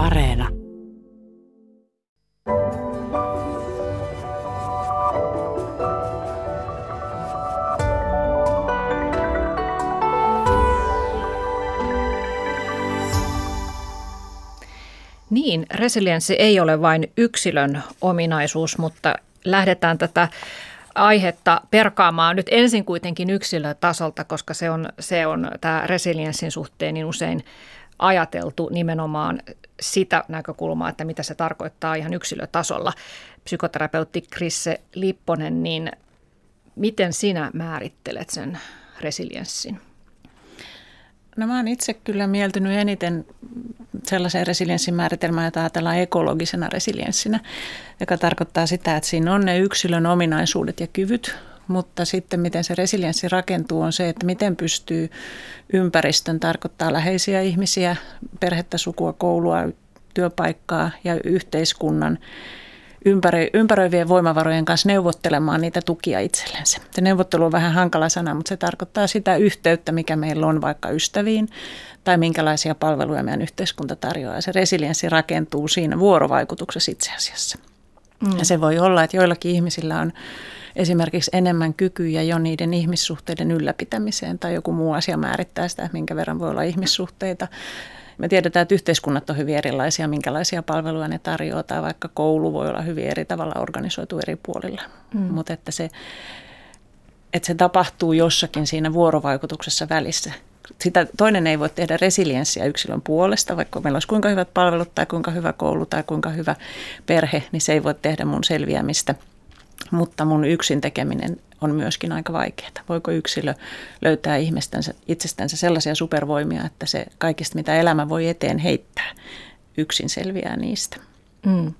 Areena. Niin, resilienssi ei ole vain yksilön ominaisuus, mutta lähdetään tätä aihetta perkaamaan nyt ensin kuitenkin yksilötasolta, koska se on, se on tämä resilienssin suhteen niin usein ajateltu nimenomaan sitä näkökulmaa, että mitä se tarkoittaa ihan yksilötasolla. Psykoterapeutti Krisse Lipponen, niin miten sinä määrittelet sen resilienssin? No mä oon itse kyllä mieltynyt eniten sellaiseen resilienssin määritelmään, jota ajatellaan ekologisena resilienssinä, joka tarkoittaa sitä, että siinä on ne yksilön ominaisuudet ja kyvyt, mutta sitten miten se resilienssi rakentuu on se, että miten pystyy ympäristön, tarkoittaa läheisiä ihmisiä, perhettä, sukua, koulua, työpaikkaa ja yhteiskunnan ympärö, ympäröivien voimavarojen kanssa neuvottelemaan niitä tukia itsellensä. Se neuvottelu on vähän hankala sana, mutta se tarkoittaa sitä yhteyttä, mikä meillä on vaikka ystäviin tai minkälaisia palveluja meidän yhteiskunta tarjoaa. Se resilienssi rakentuu siinä vuorovaikutuksessa itse asiassa. Mm. Ja se voi olla, että joillakin ihmisillä on esimerkiksi enemmän kykyjä jo niiden ihmissuhteiden ylläpitämiseen tai joku muu asia määrittää sitä, minkä verran voi olla ihmissuhteita me tiedetään, että yhteiskunnat on hyvin erilaisia, minkälaisia palveluja ne tarjoaa, tai vaikka koulu voi olla hyvin eri tavalla organisoitu eri puolilla. Mm. Mutta että se, että se tapahtuu jossakin siinä vuorovaikutuksessa välissä. Sitä, toinen ei voi tehdä resilienssiä yksilön puolesta, vaikka meillä olisi kuinka hyvät palvelut tai kuinka hyvä koulu tai kuinka hyvä perhe, niin se ei voi tehdä mun selviämistä. Mutta mun yksin tekeminen on myöskin aika vaikeaa. Voiko yksilö löytää ihmistänsä, itsestänsä sellaisia supervoimia, että se kaikista, mitä elämä voi eteen heittää, yksin selviää niistä. Mm.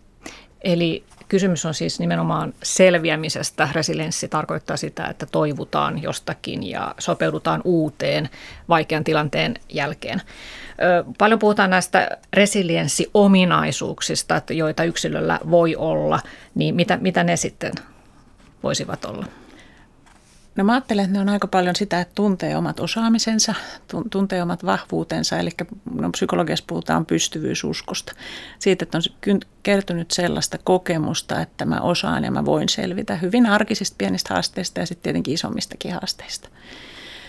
Eli kysymys on siis nimenomaan selviämisestä. Resilienssi tarkoittaa sitä, että toivutaan jostakin ja sopeudutaan uuteen vaikean tilanteen jälkeen. Paljon puhutaan näistä resilienssiominaisuuksista, joita yksilöllä voi olla, niin mitä, mitä ne sitten voisivat olla? No mä ajattelen, että ne on aika paljon sitä, että tuntee omat osaamisensa, tuntee omat vahvuutensa, eli no, psykologiassa puhutaan pystyvyysuskosta. Siitä, että on kertynyt sellaista kokemusta, että mä osaan ja mä voin selvitä hyvin arkisista pienistä haasteista ja sitten tietenkin isommistakin haasteista.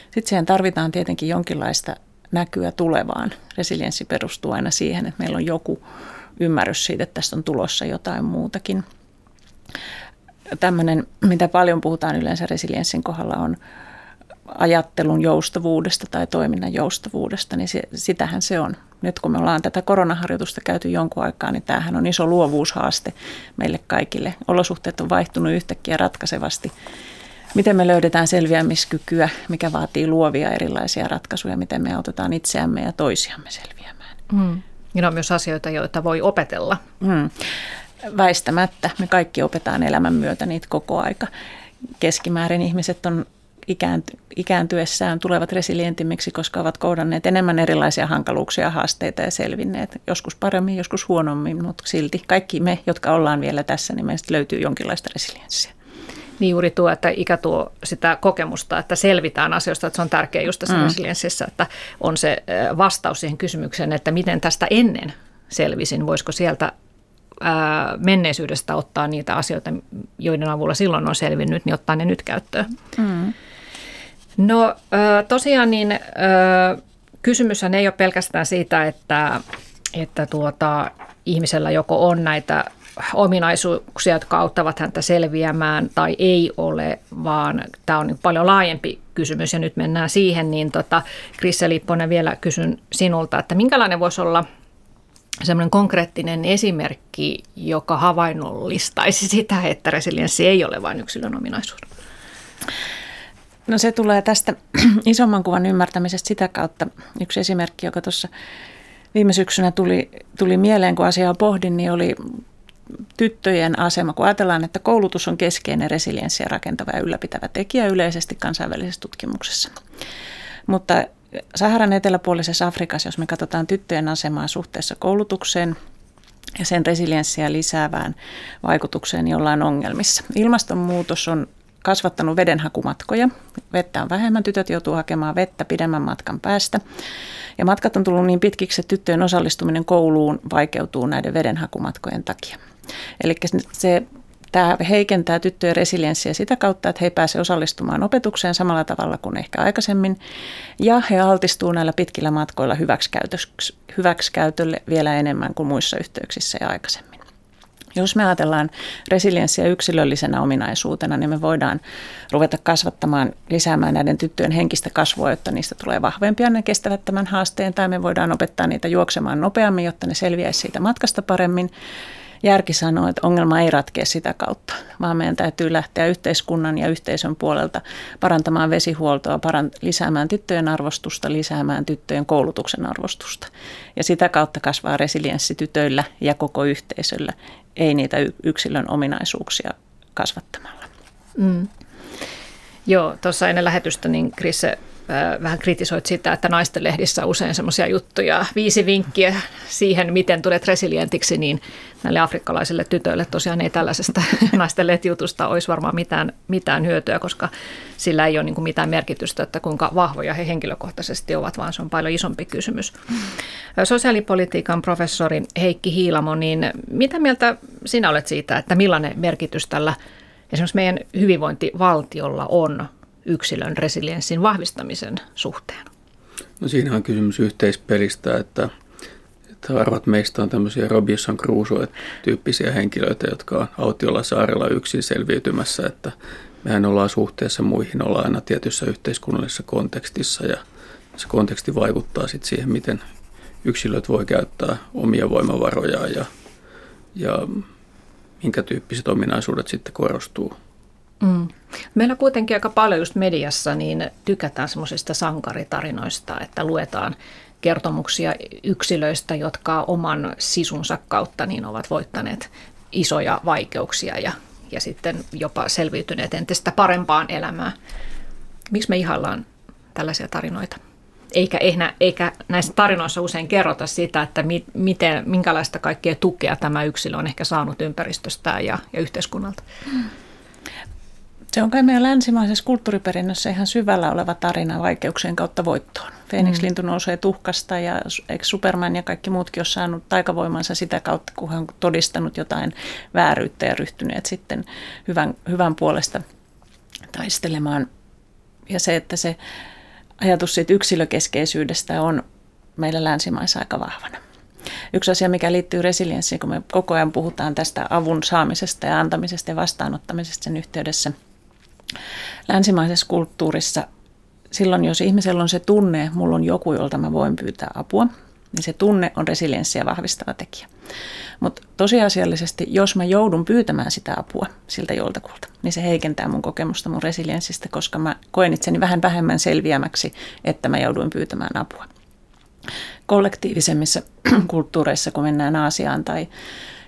Sitten siihen tarvitaan tietenkin jonkinlaista näkyä tulevaan. Resilienssi perustuu aina siihen, että meillä on joku ymmärrys siitä, että tästä on tulossa jotain muutakin tämmöinen, mitä paljon puhutaan yleensä resilienssin kohdalla, on ajattelun joustavuudesta tai toiminnan joustavuudesta, niin se, sitähän se on. Nyt kun me ollaan tätä koronaharjoitusta käyty jonkun aikaa, niin tämähän on iso luovuushaaste meille kaikille. Olosuhteet on vaihtunut yhtäkkiä ratkaisevasti. Miten me löydetään selviämiskykyä, mikä vaatii luovia erilaisia ratkaisuja, miten me autetaan itseämme ja toisiamme selviämään. Mm. Ja on myös asioita, joita voi opetella. Mm väistämättä. Me kaikki opetaan elämän myötä niitä koko aika. Keskimäärin ihmiset on ikääntyessään tulevat resilientimmiksi, koska ovat kohdanneet enemmän erilaisia hankaluuksia, haasteita ja selvinneet. Joskus paremmin, joskus huonommin, mutta silti kaikki me, jotka ollaan vielä tässä, niin meistä löytyy jonkinlaista resilienssiä. Niin juuri tuo, että ikä tuo sitä kokemusta, että selvitään asioista, että se on tärkeää just tässä mm. resilienssissä, että on se vastaus siihen kysymykseen, että miten tästä ennen selvisin, voisiko sieltä menneisyydestä ottaa niitä asioita, joiden avulla silloin on selvinnyt, niin ottaa ne nyt käyttöön. Mm. No tosiaan niin kysymys ei ole pelkästään siitä, että, että tuota, ihmisellä joko on näitä ominaisuuksia, jotka auttavat häntä selviämään tai ei ole, vaan tämä on niin paljon laajempi kysymys ja nyt mennään siihen, niin tota, Krisse Lipponen vielä kysyn sinulta, että minkälainen voisi olla – semmoinen konkreettinen esimerkki, joka havainnollistaisi sitä, että resilienssi ei ole vain yksilön ominaisuus? No se tulee tästä isomman kuvan ymmärtämisestä sitä kautta. Yksi esimerkki, joka tuossa viime syksynä tuli, tuli mieleen, kun asiaa pohdin, niin oli tyttöjen asema, kun ajatellaan, että koulutus on keskeinen resilienssiä rakentava ja ylläpitävä tekijä yleisesti kansainvälisessä tutkimuksessa. Mutta Saharan eteläpuolisessa Afrikassa, jos me katsotaan tyttöjen asemaa suhteessa koulutukseen ja sen resilienssiä lisäävään vaikutukseen jollain ongelmissa. Ilmastonmuutos on kasvattanut vedenhakumatkoja. Vettä on vähemmän, tytöt joutuu hakemaan vettä pidemmän matkan päästä. Ja matkat on tullut niin pitkiksi, että tyttöjen osallistuminen kouluun vaikeutuu näiden vedenhakumatkojen takia. Eli se Tämä heikentää tyttöjen resilienssiä sitä kautta, että he pääsevät osallistumaan opetukseen samalla tavalla kuin ehkä aikaisemmin. Ja he altistuu näillä pitkillä matkoilla hyväksikäytölle vielä enemmän kuin muissa yhteyksissä ja aikaisemmin. Jos me ajatellaan resilienssiä yksilöllisenä ominaisuutena, niin me voidaan ruveta kasvattamaan, lisäämään näiden tyttöjen henkistä kasvua, jotta niistä tulee vahvempia, ne kestävät tämän haasteen, tai me voidaan opettaa niitä juoksemaan nopeammin, jotta ne selviäisi siitä matkasta paremmin järki sanoo, että ongelma ei ratkea sitä kautta, vaan meidän täytyy lähteä yhteiskunnan ja yhteisön puolelta parantamaan vesihuoltoa, parant- lisäämään tyttöjen arvostusta, lisäämään tyttöjen koulutuksen arvostusta. Ja sitä kautta kasvaa resilienssi tytöillä ja koko yhteisöllä, ei niitä yksilön ominaisuuksia kasvattamalla. Mm. Joo, tuossa ennen lähetystä niin Krisse vähän kritisoit sitä, että naisten lehdissä usein semmoisia juttuja, viisi vinkkiä siihen, miten tulet resilientiksi, niin näille afrikkalaisille tytöille tosiaan ei tällaisesta naisten lehtijutusta olisi varmaan mitään, mitään hyötyä, koska sillä ei ole niin kuin mitään merkitystä, että kuinka vahvoja he henkilökohtaisesti ovat, vaan se on paljon isompi kysymys. Sosiaalipolitiikan professori Heikki Hiilamo, niin mitä mieltä sinä olet siitä, että millainen merkitys tällä esimerkiksi meidän hyvinvointivaltiolla on yksilön resilienssin vahvistamisen suhteen? No siinä on kysymys yhteispelistä, että, että harvat meistä on tämmöisiä Robinson Crusoe-tyyppisiä henkilöitä, jotka on autiolla saarella yksin selviytymässä, että mehän ollaan suhteessa muihin, ollaan aina tietyssä yhteiskunnallisessa kontekstissa ja se konteksti vaikuttaa sitten siihen, miten yksilöt voi käyttää omia voimavarojaan ja, ja minkä tyyppiset ominaisuudet sitten korostuu. Mm. Meillä kuitenkin aika paljon just mediassa niin tykätään semmoisista sankaritarinoista, että luetaan kertomuksia yksilöistä, jotka oman sisunsa kautta niin ovat voittaneet isoja vaikeuksia ja, ja sitten jopa selviytyneet entistä parempaan elämään. Miksi me ihallaan tällaisia tarinoita? Eikä, eikä, eikä näissä tarinoissa usein kerrota sitä, että mi, miten, minkälaista kaikkea tukea tämä yksilö on ehkä saanut ympäristöstään ja, ja yhteiskunnalta. Mm. Se on kai meidän länsimaisessa kulttuuriperinnössä ihan syvällä oleva tarina vaikeuksien kautta voittoon. Feenix-lintu mm. nousee tuhkasta ja eikö Superman ja kaikki muutkin ole saanut taikavoimansa sitä kautta, kun hän on todistanut jotain vääryyttä ja ryhtyneet sitten hyvän, hyvän puolesta taistelemaan. Ja se, että se ajatus siitä yksilökeskeisyydestä on meillä länsimaissa aika vahvana. Yksi asia, mikä liittyy resilienssiin, kun me koko ajan puhutaan tästä avun saamisesta ja antamisesta ja vastaanottamisesta sen yhteydessä – länsimaisessa kulttuurissa silloin, jos ihmisellä on se tunne, mulla on joku, jolta mä voin pyytää apua, niin se tunne on resilienssiä vahvistava tekijä. Mutta tosiasiallisesti, jos mä joudun pyytämään sitä apua siltä joltakulta, niin se heikentää mun kokemusta mun resilienssistä, koska mä koen itseni vähän vähemmän selviämäksi, että mä jouduin pyytämään apua. Kollektiivisemmissa kulttuureissa, kun mennään Aasiaan tai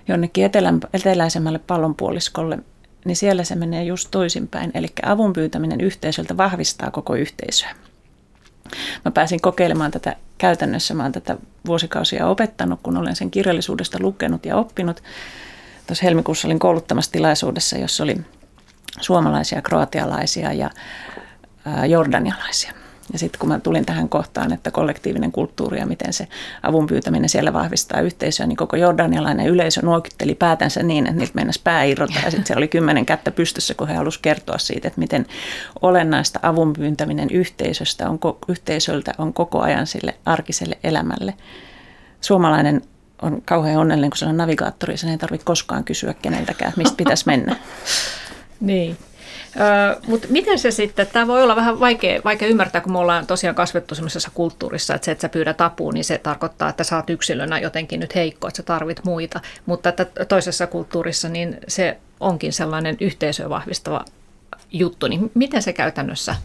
jonnekin eteläisemmälle pallonpuoliskolle, niin siellä se menee just toisinpäin. Eli avun pyytäminen yhteisöltä vahvistaa koko yhteisöä. Mä pääsin kokeilemaan tätä käytännössä. Mä olen tätä vuosikausia opettanut, kun olen sen kirjallisuudesta lukenut ja oppinut. Tuossa helmikuussa olin kouluttamassa tilaisuudessa, jossa oli suomalaisia, kroatialaisia ja jordanialaisia. Ja sitten kun mä tulin tähän kohtaan, että kollektiivinen kulttuuri ja miten se avun pyytäminen siellä vahvistaa yhteisöä, niin koko jordanialainen yleisö nuokitteli päätänsä niin, että niiltä mennäisi pää irrota. Ja sitten siellä oli kymmenen kättä pystyssä, kun he halusivat kertoa siitä, että miten olennaista avun pyyntäminen yhteisöstä on, yhteisöltä on koko ajan sille arkiselle elämälle. Suomalainen on kauhean onnellinen, kun se on navigaattori, sen ei tarvitse koskaan kysyä keneltäkään, mistä pitäisi mennä. niin. Mutta miten se sitten, tämä voi olla vähän vaikea, vaikea ymmärtää, kun me ollaan tosiaan kasvettu sellaisessa kulttuurissa, että se, että sä pyydät apua, niin se tarkoittaa, että sä oot yksilönä jotenkin nyt heikko, että sä tarvit muita. Mutta että toisessa kulttuurissa niin se onkin sellainen yhteisöä vahvistava juttu, niin miten se käytännössä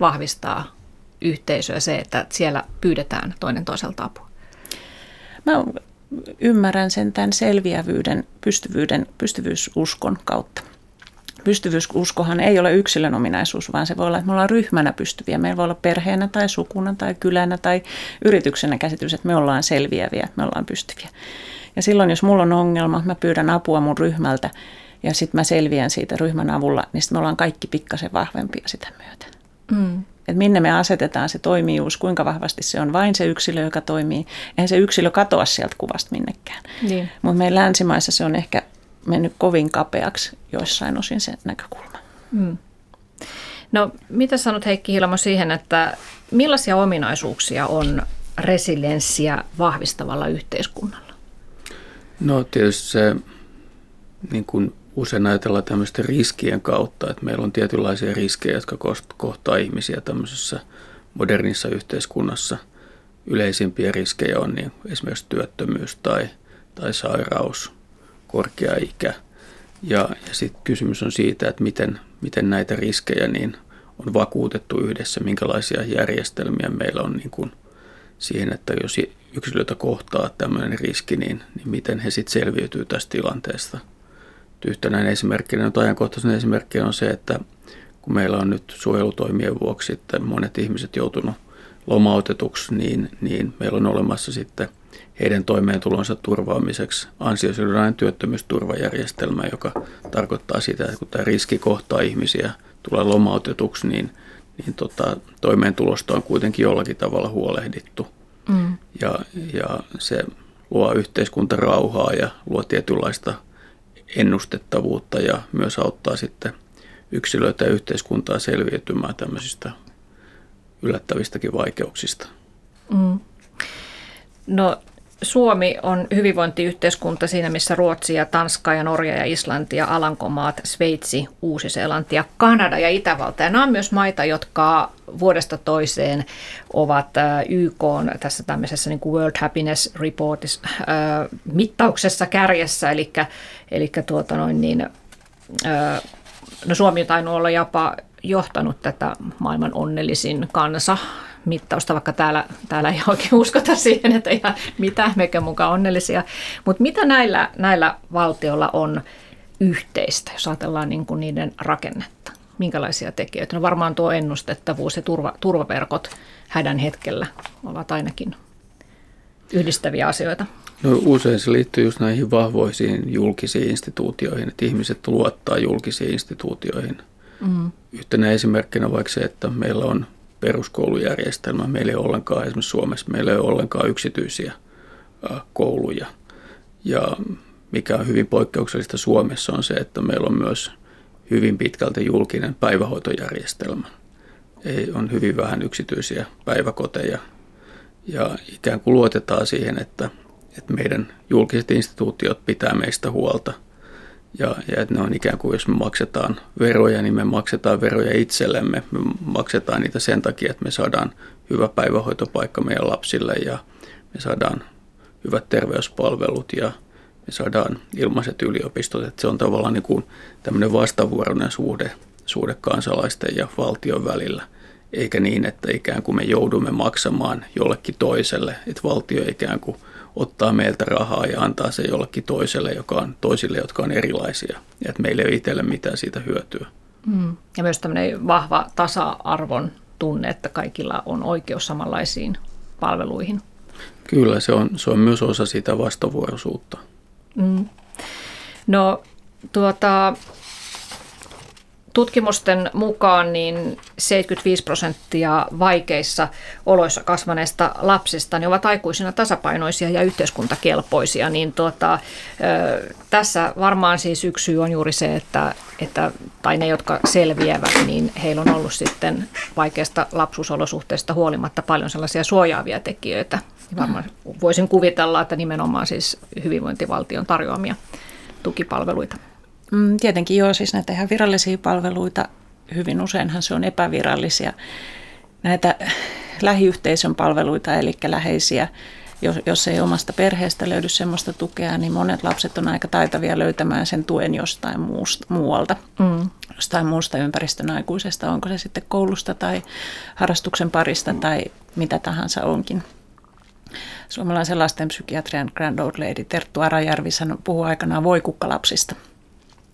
vahvistaa yhteisöä se, että siellä pyydetään toinen toiselta apua? Mä ymmärrän sen tämän selviävyyden, pystyvyyden, pystyvyysuskon kautta. Pystyvyysuskohan ei ole yksilön ominaisuus, vaan se voi olla, että me ollaan ryhmänä pystyviä. Meillä voi olla perheenä tai sukuna tai kylänä tai yrityksenä käsitys, että me ollaan selviäviä, me ollaan pystyviä. Ja silloin, jos mulla on ongelma, mä pyydän apua mun ryhmältä ja sitten mä selviän siitä ryhmän avulla, niin sitten me ollaan kaikki pikkasen vahvempia sitä myöten. Mm. Et minne me asetetaan se toimijuus, kuinka vahvasti se on vain se yksilö, joka toimii. Eihän se yksilö katoa sieltä kuvasta minnekään. Niin. Mutta meidän länsimaissa se on ehkä mennyt kovin kapeaksi joissain osin se näkökulma. Mm. No mitä sanot Heikki Hilmo siihen, että millaisia ominaisuuksia on resilienssiä vahvistavalla yhteiskunnalla? No tietysti se, niin kuin usein ajatellaan tämmöisten riskien kautta, että meillä on tietynlaisia riskejä, jotka kohtaa ihmisiä tämmöisessä modernissa yhteiskunnassa. Yleisimpiä riskejä on niin esimerkiksi työttömyys tai, tai sairaus, korkea ikä. Ja, ja sitten kysymys on siitä, että miten, miten näitä riskejä niin on vakuutettu yhdessä, minkälaisia järjestelmiä meillä on niin kuin siihen, että jos yksilöitä kohtaa tämmöinen riski, niin, niin miten he sitten selviytyy tästä tilanteesta. Yhtenä esimerkkinä, nyt ajankohtaisen esimerkkinä on se, että kun meillä on nyt suojelutoimien vuoksi että monet ihmiset joutunut lomautetuksi, niin, niin meillä on olemassa sitten heidän toimeentulonsa turvaamiseksi ansiosidonnainen työttömyysturvajärjestelmä, joka tarkoittaa sitä, että kun tämä riski kohtaa ihmisiä tulee lomautetuksi, niin, niin tota, toimeentulosta on kuitenkin jollakin tavalla huolehdittu. Mm. Ja, ja se luo yhteiskuntarauhaa ja luo tietynlaista ennustettavuutta ja myös auttaa sitten yksilöitä ja yhteiskuntaa selviytymään tämmöisistä yllättävistäkin vaikeuksista. Mm. No Suomi on hyvinvointiyhteiskunta siinä, missä Ruotsi ja Tanska ja Norja ja Islanti ja Alankomaat, Sveitsi, Uusi-Seelanti ja Kanada ja Itävalta. Ja nämä on myös maita, jotka vuodesta toiseen ovat äh, YK tässä tämmöisessä niin kuin World Happiness Reportissa äh, mittauksessa kärjessä, eli, eli tuota noin niin, äh, no Suomi on tainnut olla jopa johtanut tätä maailman onnellisin kansa mittausta, vaikka täällä, täällä ei oikein uskota siihen, että ihan mitä, mekä mukaan onnellisia. Mutta mitä näillä, näillä valtioilla on yhteistä, jos ajatellaan niin kuin niiden rakennetta? Minkälaisia tekijöitä? No varmaan tuo ennustettavuus ja turva, turvaverkot hädän hetkellä ovat ainakin yhdistäviä asioita. No usein se liittyy just näihin vahvoisiin julkisiin instituutioihin, että ihmiset luottaa julkisiin instituutioihin. Mm. Yhtenä esimerkkinä vaikka se, että meillä on peruskoulujärjestelmä. Meillä ei ole ollenkaan, esimerkiksi Suomessa, meillä ei ole ollenkaan yksityisiä kouluja. Ja mikä on hyvin poikkeuksellista Suomessa on se, että meillä on myös hyvin pitkälti julkinen päivähoitojärjestelmä. Ei, on hyvin vähän yksityisiä päiväkoteja ja ikään kuin luotetaan siihen, että, että meidän julkiset instituutiot pitää meistä huolta – ja, ja että ne on ikään kuin, jos me maksetaan veroja, niin me maksetaan veroja itsellemme. Me maksetaan niitä sen takia, että me saadaan hyvä päivähoitopaikka meidän lapsille ja me saadaan hyvät terveyspalvelut ja me saadaan ilmaiset yliopistot. Että se on tavallaan niin kuin tämmöinen vastavuoroinen suhde, suhde kansalaisten ja valtion välillä. Eikä niin, että ikään kuin me joudumme maksamaan jollekin toiselle, että valtio ikään kuin – ottaa meiltä rahaa ja antaa se jollekin toiselle, joka on, toisille, jotka on erilaisia. Ja että meille ei itselle mitään siitä hyötyä. Mm. Ja myös tämmöinen vahva tasa-arvon tunne, että kaikilla on oikeus samanlaisiin palveluihin. Kyllä, se on, se on myös osa sitä vastavuoroisuutta. Mm. No tuota, Tutkimusten mukaan niin 75 prosenttia vaikeissa oloissa kasvaneista lapsista niin ovat aikuisina tasapainoisia ja yhteiskuntakelpoisia. Niin tuota, tässä varmaan siis yksi syy on juuri se, että, että, tai ne, jotka selviävät, niin heillä on ollut sitten vaikeasta lapsuusolosuhteista huolimatta paljon sellaisia suojaavia tekijöitä. Varmaan voisin kuvitella, että nimenomaan siis hyvinvointivaltion tarjoamia tukipalveluita. Mm, tietenkin joo, siis näitä ihan virallisia palveluita, hyvin useinhan se on epävirallisia. Näitä lähiyhteisön palveluita, eli läheisiä, jos, jos ei omasta perheestä löydy sellaista tukea, niin monet lapset on aika taitavia löytämään sen tuen jostain muusta, muualta, mm. jostain muusta ympäristön aikuisesta, onko se sitten koulusta tai harrastuksen parista tai mitä tahansa onkin. Suomalaisen lastenpsykiatrian Grand Old Lady Terttu Arajärvi puhuu aikanaan voikukkalapsista –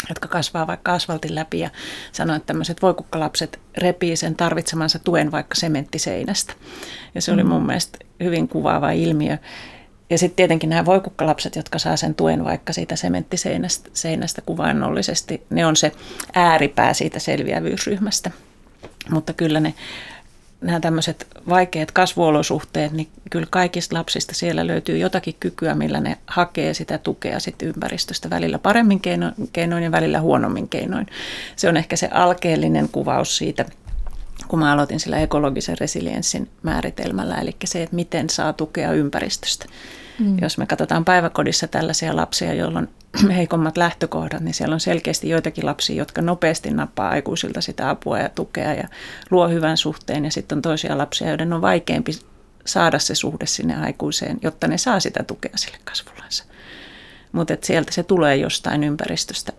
jotka kasvaa vaikka asfaltin läpi ja sanoo, että tämmöiset voikukkalapset repii sen tarvitsemansa tuen vaikka sementtiseinästä. Ja se oli mm. mun mielestä hyvin kuvaava ilmiö. ja sitten tietenkin nämä voikukkalapset, jotka saa sen tuen vaikka siitä sementtiseinästä seinästä kuvainnollisesti, ne on se ääripää siitä selviävyysryhmästä. Mutta kyllä ne nämä tämmöiset vaikeat kasvuolosuhteet, niin kyllä kaikista lapsista siellä löytyy jotakin kykyä, millä ne hakee sitä tukea sitten ympäristöstä välillä paremmin keinoin ja välillä huonommin keinoin. Se on ehkä se alkeellinen kuvaus siitä, kun mä aloitin sillä ekologisen resilienssin määritelmällä, eli se, että miten saa tukea ympäristöstä. Mm. Jos me katsotaan päiväkodissa tällaisia lapsia, joilla on heikommat lähtökohdat, niin siellä on selkeästi joitakin lapsia, jotka nopeasti nappaa aikuisilta sitä apua ja tukea ja luo hyvän suhteen. Ja sitten on toisia lapsia, joiden on vaikeampi saada se suhde sinne aikuiseen, jotta ne saa sitä tukea sille kasvullansa. Mutta sieltä se tulee jostain ympäristöstä.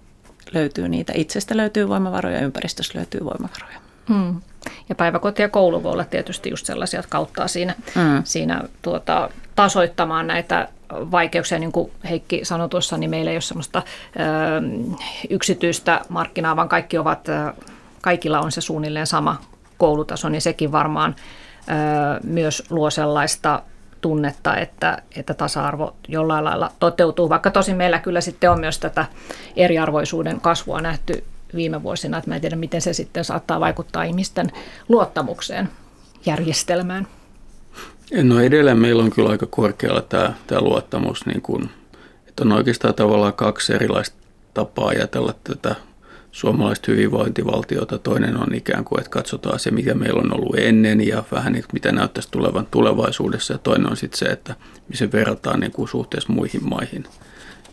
Löytyy niitä. Itsestä löytyy voimavaroja, ympäristöstä löytyy voimavaroja. Mm. Ja päiväkoti ja koulu voi olla tietysti just sellaisia, jotka auttaa siinä, mm. siinä tuota, tasoittamaan näitä vaikeuksia, niin kuin Heikki sanoi tuossa, niin meillä ei ole sellaista ö, yksityistä markkinaa, vaan kaikki ovat, ö, kaikilla on se suunnilleen sama koulutaso, niin sekin varmaan ö, myös luo sellaista tunnetta, että, että tasa-arvo jollain lailla toteutuu, vaikka tosin meillä kyllä sitten on myös tätä eriarvoisuuden kasvua nähty viime vuosina, että mä en tiedä, miten se sitten saattaa vaikuttaa ihmisten luottamukseen järjestelmään. No edelleen meillä on kyllä aika korkealla tämä, tämä luottamus, niin kuin, että on oikeastaan tavallaan kaksi erilaista tapaa ajatella tätä suomalaista hyvinvointivaltiota. Toinen on ikään kuin, että katsotaan se, mikä meillä on ollut ennen ja vähän niin, mitä näyttäisi tulevan tulevaisuudessa. Ja toinen on sitten se, että missä verrataan niin kuin suhteessa muihin maihin.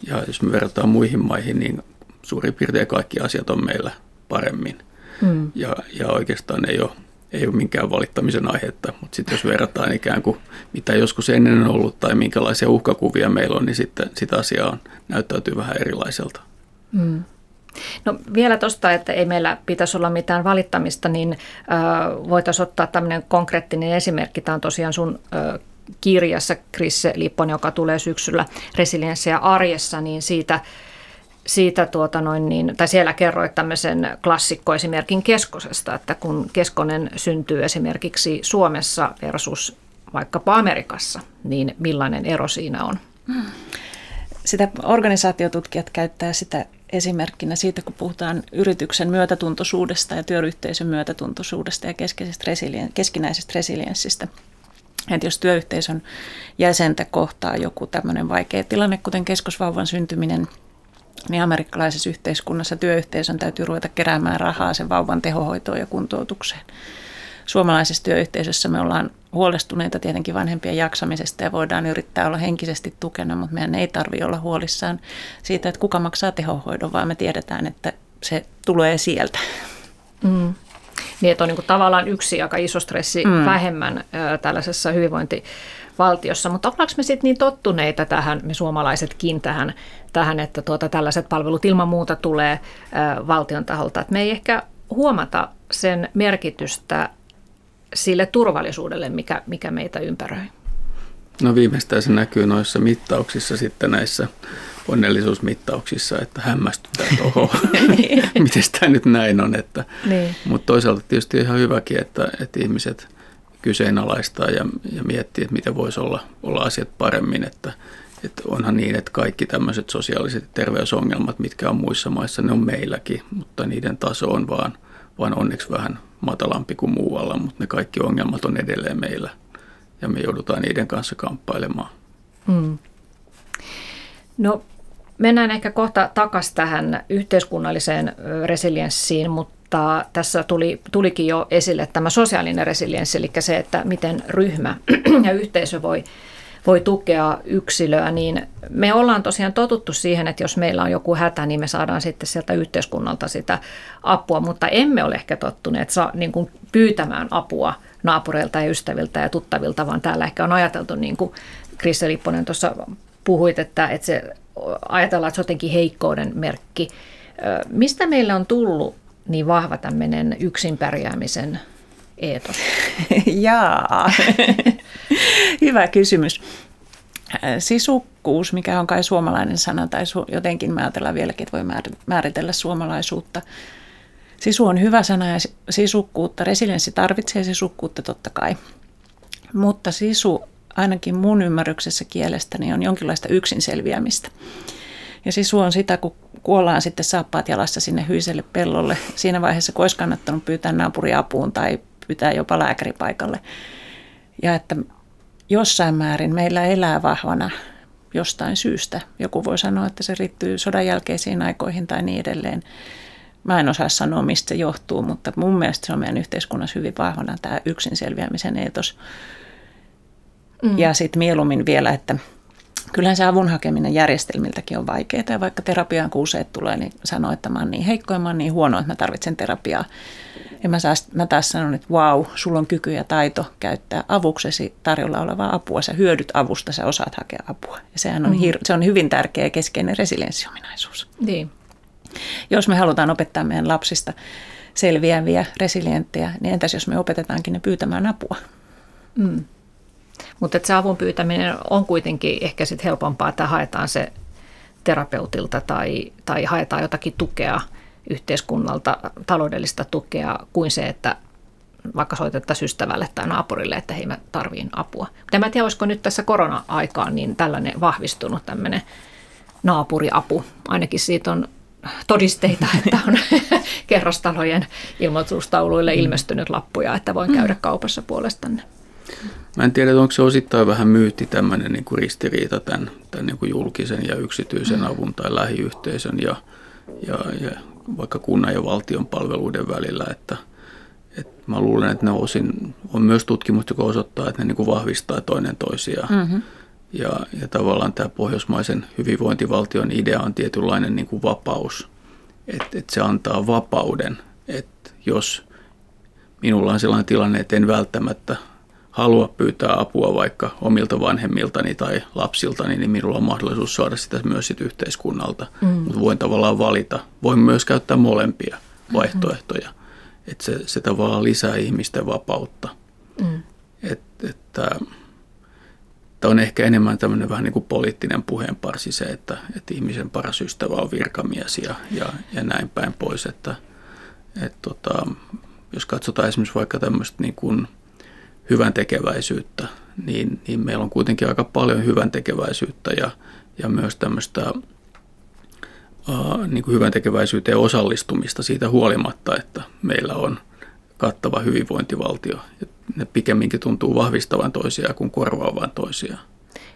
Ja jos me verrataan muihin maihin, niin suurin piirtein kaikki asiat on meillä paremmin. Mm. Ja, ja oikeastaan ei ole, ei ole minkään valittamisen aihetta, mutta sitten jos verrataan ikään kuin mitä joskus ennen on ollut tai minkälaisia uhkakuvia meillä on, niin sitten sitä asiaa on, näyttäytyy vähän erilaiselta. Mm. No vielä tuosta, että ei meillä pitäisi olla mitään valittamista, niin äh, voitaisiin ottaa tämmöinen konkreettinen esimerkki. Tämä on tosiaan sun äh, kirjassa, Krisse Lippon, joka tulee syksyllä Resilienssiä arjessa, niin siitä siitä tuota noin niin, tai siellä kerroit tämmöisen klassikkoesimerkin Keskosesta, että kun Keskonen syntyy esimerkiksi Suomessa versus vaikkapa Amerikassa, niin millainen ero siinä on? Sitä organisaatiotutkijat käyttää sitä esimerkkinä siitä, kun puhutaan yrityksen myötätuntoisuudesta ja työyhteisön myötätuntoisuudesta ja keskinäisestä resilienssistä. Että jos työyhteisön jäsentä kohtaa joku tämmöinen vaikea tilanne, kuten keskosvauvan syntyminen – niin amerikkalaisessa yhteiskunnassa työyhteisön täytyy ruveta keräämään rahaa sen vauvan tehohoitoon ja kuntoutukseen. Suomalaisessa työyhteisössä me ollaan huolestuneita tietenkin vanhempien jaksamisesta ja voidaan yrittää olla henkisesti tukena, mutta meidän ei tarvitse olla huolissaan siitä, että kuka maksaa tehohoidon, vaan me tiedetään, että se tulee sieltä. Mm. Niin, että on niin kuin tavallaan yksi aika iso stressi mm. vähemmän ö, tällaisessa hyvinvointi valtiossa, mutta ollaanko me sitten niin tottuneita tähän, me suomalaisetkin tähän, tähän että tuota, tällaiset palvelut ilman muuta tulee valtion taholta, että me ei ehkä huomata sen merkitystä sille turvallisuudelle, mikä, mikä meitä ympäröi. No viimeistään se näkyy noissa mittauksissa sitten näissä onnellisuusmittauksissa, että hämmästytään, että oho, miten tämä nyt näin on. Että, niin. Mutta toisaalta tietysti ihan hyväkin, että, että ihmiset kyseenalaistaa ja, ja miettii, että miten voisi olla, olla asiat paremmin. Että, että onhan niin, että kaikki tämmöiset sosiaaliset terveysongelmat, mitkä on muissa maissa, ne on meilläkin, mutta niiden taso on vaan, vaan onneksi vähän matalampi kuin muualla, mutta ne kaikki ongelmat on edelleen meillä ja me joudutaan niiden kanssa kamppailemaan. Hmm. No mennään ehkä kohta takaisin tähän yhteiskunnalliseen resilienssiin, mutta tota, tässä tuli, tulikin jo esille tämä sosiaalinen resilienssi, eli se, että miten ryhmä ja yhteisö voi, voi tukea yksilöä, niin me ollaan tosiaan totuttu siihen, että jos meillä on joku hätä, niin me saadaan sitten sieltä yhteiskunnalta sitä apua, mutta emme ole ehkä tottuneet saa, niin kuin pyytämään apua naapureilta ja ystäviltä ja tuttavilta, vaan täällä ehkä on ajateltu, niin kuin Krisse Lipponen tuossa puhuit, että, että se ajatellaan, että se on jotenkin heikkouden merkki. Mistä meille on tullut niin vahva tämmöinen yksin pärjäämisen eetos? Jaa, hyvä kysymys. Sisukkuus, mikä on kai suomalainen sana, tai jotenkin mä ajatellaan vieläkin, että voi määritellä suomalaisuutta. Sisu on hyvä sana ja sisukkuutta, resilienssi tarvitsee sisukkuutta totta kai. Mutta sisu ainakin mun ymmärryksessä kielestäni on jonkinlaista yksin selviämistä. Ja sisu on sitä, kun kuollaan sitten saappaat jalassa sinne hyiselle pellolle. Siinä vaiheessa, kun olisi kannattanut pyytää naapuri apuun tai pyytää jopa lääkäripaikalle. Ja että jossain määrin meillä elää vahvana jostain syystä. Joku voi sanoa, että se riittyy sodan jälkeisiin aikoihin tai niin edelleen. Mä en osaa sanoa, mistä se johtuu, mutta mun mielestä se on meidän yhteiskunnassa hyvin vahvana tämä yksin selviämisen eetos. Mm. Ja sitten mieluummin vielä, että kyllähän se avun hakeminen järjestelmiltäkin on vaikeaa. Ja vaikka terapiaan kun useat tulee, niin sanoo, että mä oon niin heikko ja mä oon niin huono, että mä tarvitsen terapiaa. Ja mä, taas, mä taas sanon, että vau, sulla on kyky ja taito käyttää avuksesi tarjolla olevaa apua. Sä hyödyt avusta, sä osaat hakea apua. Ja sehän on, mm-hmm. hir- se on hyvin tärkeä ja keskeinen resilienssiominaisuus. Niin. Jos me halutaan opettaa meidän lapsista selviäviä, resilienttejä, niin entäs jos me opetetaankin ne pyytämään apua? Mm. Mutta se avun pyytäminen on kuitenkin ehkä sit helpompaa, että haetaan se terapeutilta tai, tai haetaan jotakin tukea yhteiskunnalta, taloudellista tukea, kuin se, että vaikka soitettaisiin ystävälle tai naapurille, että hei mä tarviin apua. Mutta en mä tiedä, olisiko nyt tässä korona-aikaan niin tällainen vahvistunut tämmöinen naapuriapu. Ainakin siitä on todisteita, että on kerrostalojen ilmoitustauluille ilmestynyt lappuja, että voin käydä kaupassa puolestanne. Mä en tiedä, onko se osittain vähän myytti tämmöinen niin kuin ristiriita tämän, tämän niin kuin julkisen ja yksityisen mm. avun tai lähiyhteisön ja, ja, ja vaikka kunnan ja valtion palveluiden välillä, että, että mä luulen, että ne osin on myös tutkimusta, joka osoittaa, että ne niin kuin vahvistaa toinen toisiaan. Mm-hmm. Ja, ja tavallaan tämä pohjoismaisen hyvinvointivaltion idea on tietynlainen niin kuin vapaus, että, että se antaa vapauden, että jos minulla on sellainen tilanne, että en välttämättä halua pyytää apua vaikka omilta vanhemmiltani tai lapsiltani, niin minulla on mahdollisuus saada sitä myös sit yhteiskunnalta. Mm. Mutta voin tavallaan valita. Voin myös käyttää molempia mm-hmm. vaihtoehtoja. Mm-hmm. Että se, se tavallaan lisää ihmisten vapautta. Mm. Et, että, Tämä on ehkä enemmän tämmöinen vähän niin kuin poliittinen puheenparsi se, että, että ihmisen paras ystävä on virkamies ja, ja, ja näin päin pois. Että, että tota, jos katsotaan esimerkiksi vaikka tämmöistä niin kuin – hyvän tekeväisyyttä, niin, niin meillä on kuitenkin aika paljon hyvän tekeväisyyttä ja, ja myös tämmöistä niin kuin hyvän tekeväisyyteen osallistumista siitä huolimatta, että meillä on kattava hyvinvointivaltio. Ja ne pikemminkin tuntuu vahvistavan toisiaan kuin korvaavan toisiaan.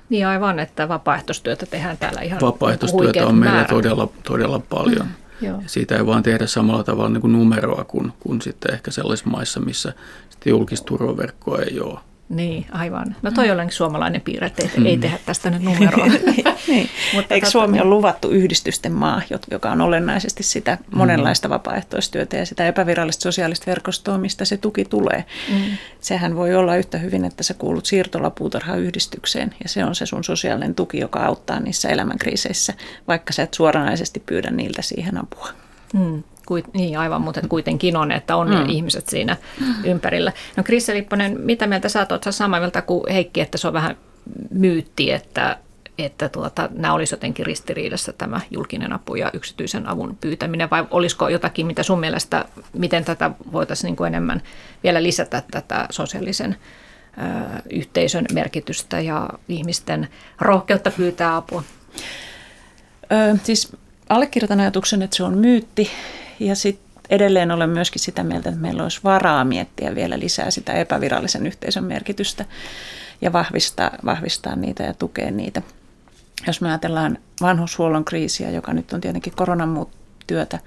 Niin aivan, että vapaaehtoistyötä tehdään täällä ihan Vapaaehtoistyötä on meillä todella, todella paljon. Mm. Joo. Siitä ei vaan tehdä samalla tavalla niin kuin numeroa kuin, kuin sitten ehkä sellaisissa maissa, missä sitten julkisturvaverkkoa ei ole. Niin, aivan. No toi on suomalainen piirre, että ei, mm. ei tehdä tästä nyt numeroa. niin, niin. Mutta Eikö Suomi on luvattu yhdistysten maa, joka on olennaisesti sitä monenlaista mm. vapaaehtoistyötä ja sitä epävirallista sosiaalista verkostoa, mistä se tuki tulee. Mm. Sehän voi olla yhtä hyvin, että sä kuulut siirtolapuutarhayhdistykseen ja se on se sun sosiaalinen tuki, joka auttaa niissä elämänkriiseissä, vaikka sä et suoranaisesti pyydä niiltä siihen apua. Mm. Kuit, niin aivan, mutta kuitenkin on, että on mm. ihmiset siinä ympärillä. No Krisse Lipponen, mitä mieltä sä oot? samaa mieltä kuin Heikki, että se on vähän myytti, että, että tuota, nämä olisi jotenkin ristiriidassa tämä julkinen apu ja yksityisen avun pyytäminen, vai olisiko jotakin, mitä sun mielestä, miten tätä voitaisiin niin enemmän vielä lisätä tätä sosiaalisen ö, yhteisön merkitystä ja ihmisten rohkeutta pyytää apua? Ö, siis allekirjoitan ajatuksen, että se on myytti ja sitten edelleen olen myöskin sitä mieltä, että meillä olisi varaa miettiä vielä lisää sitä epävirallisen yhteisön merkitystä ja vahvistaa, vahvistaa niitä ja tukea niitä. Jos me ajatellaan vanhushuollon kriisiä, joka nyt on tietenkin koronan muut työtä,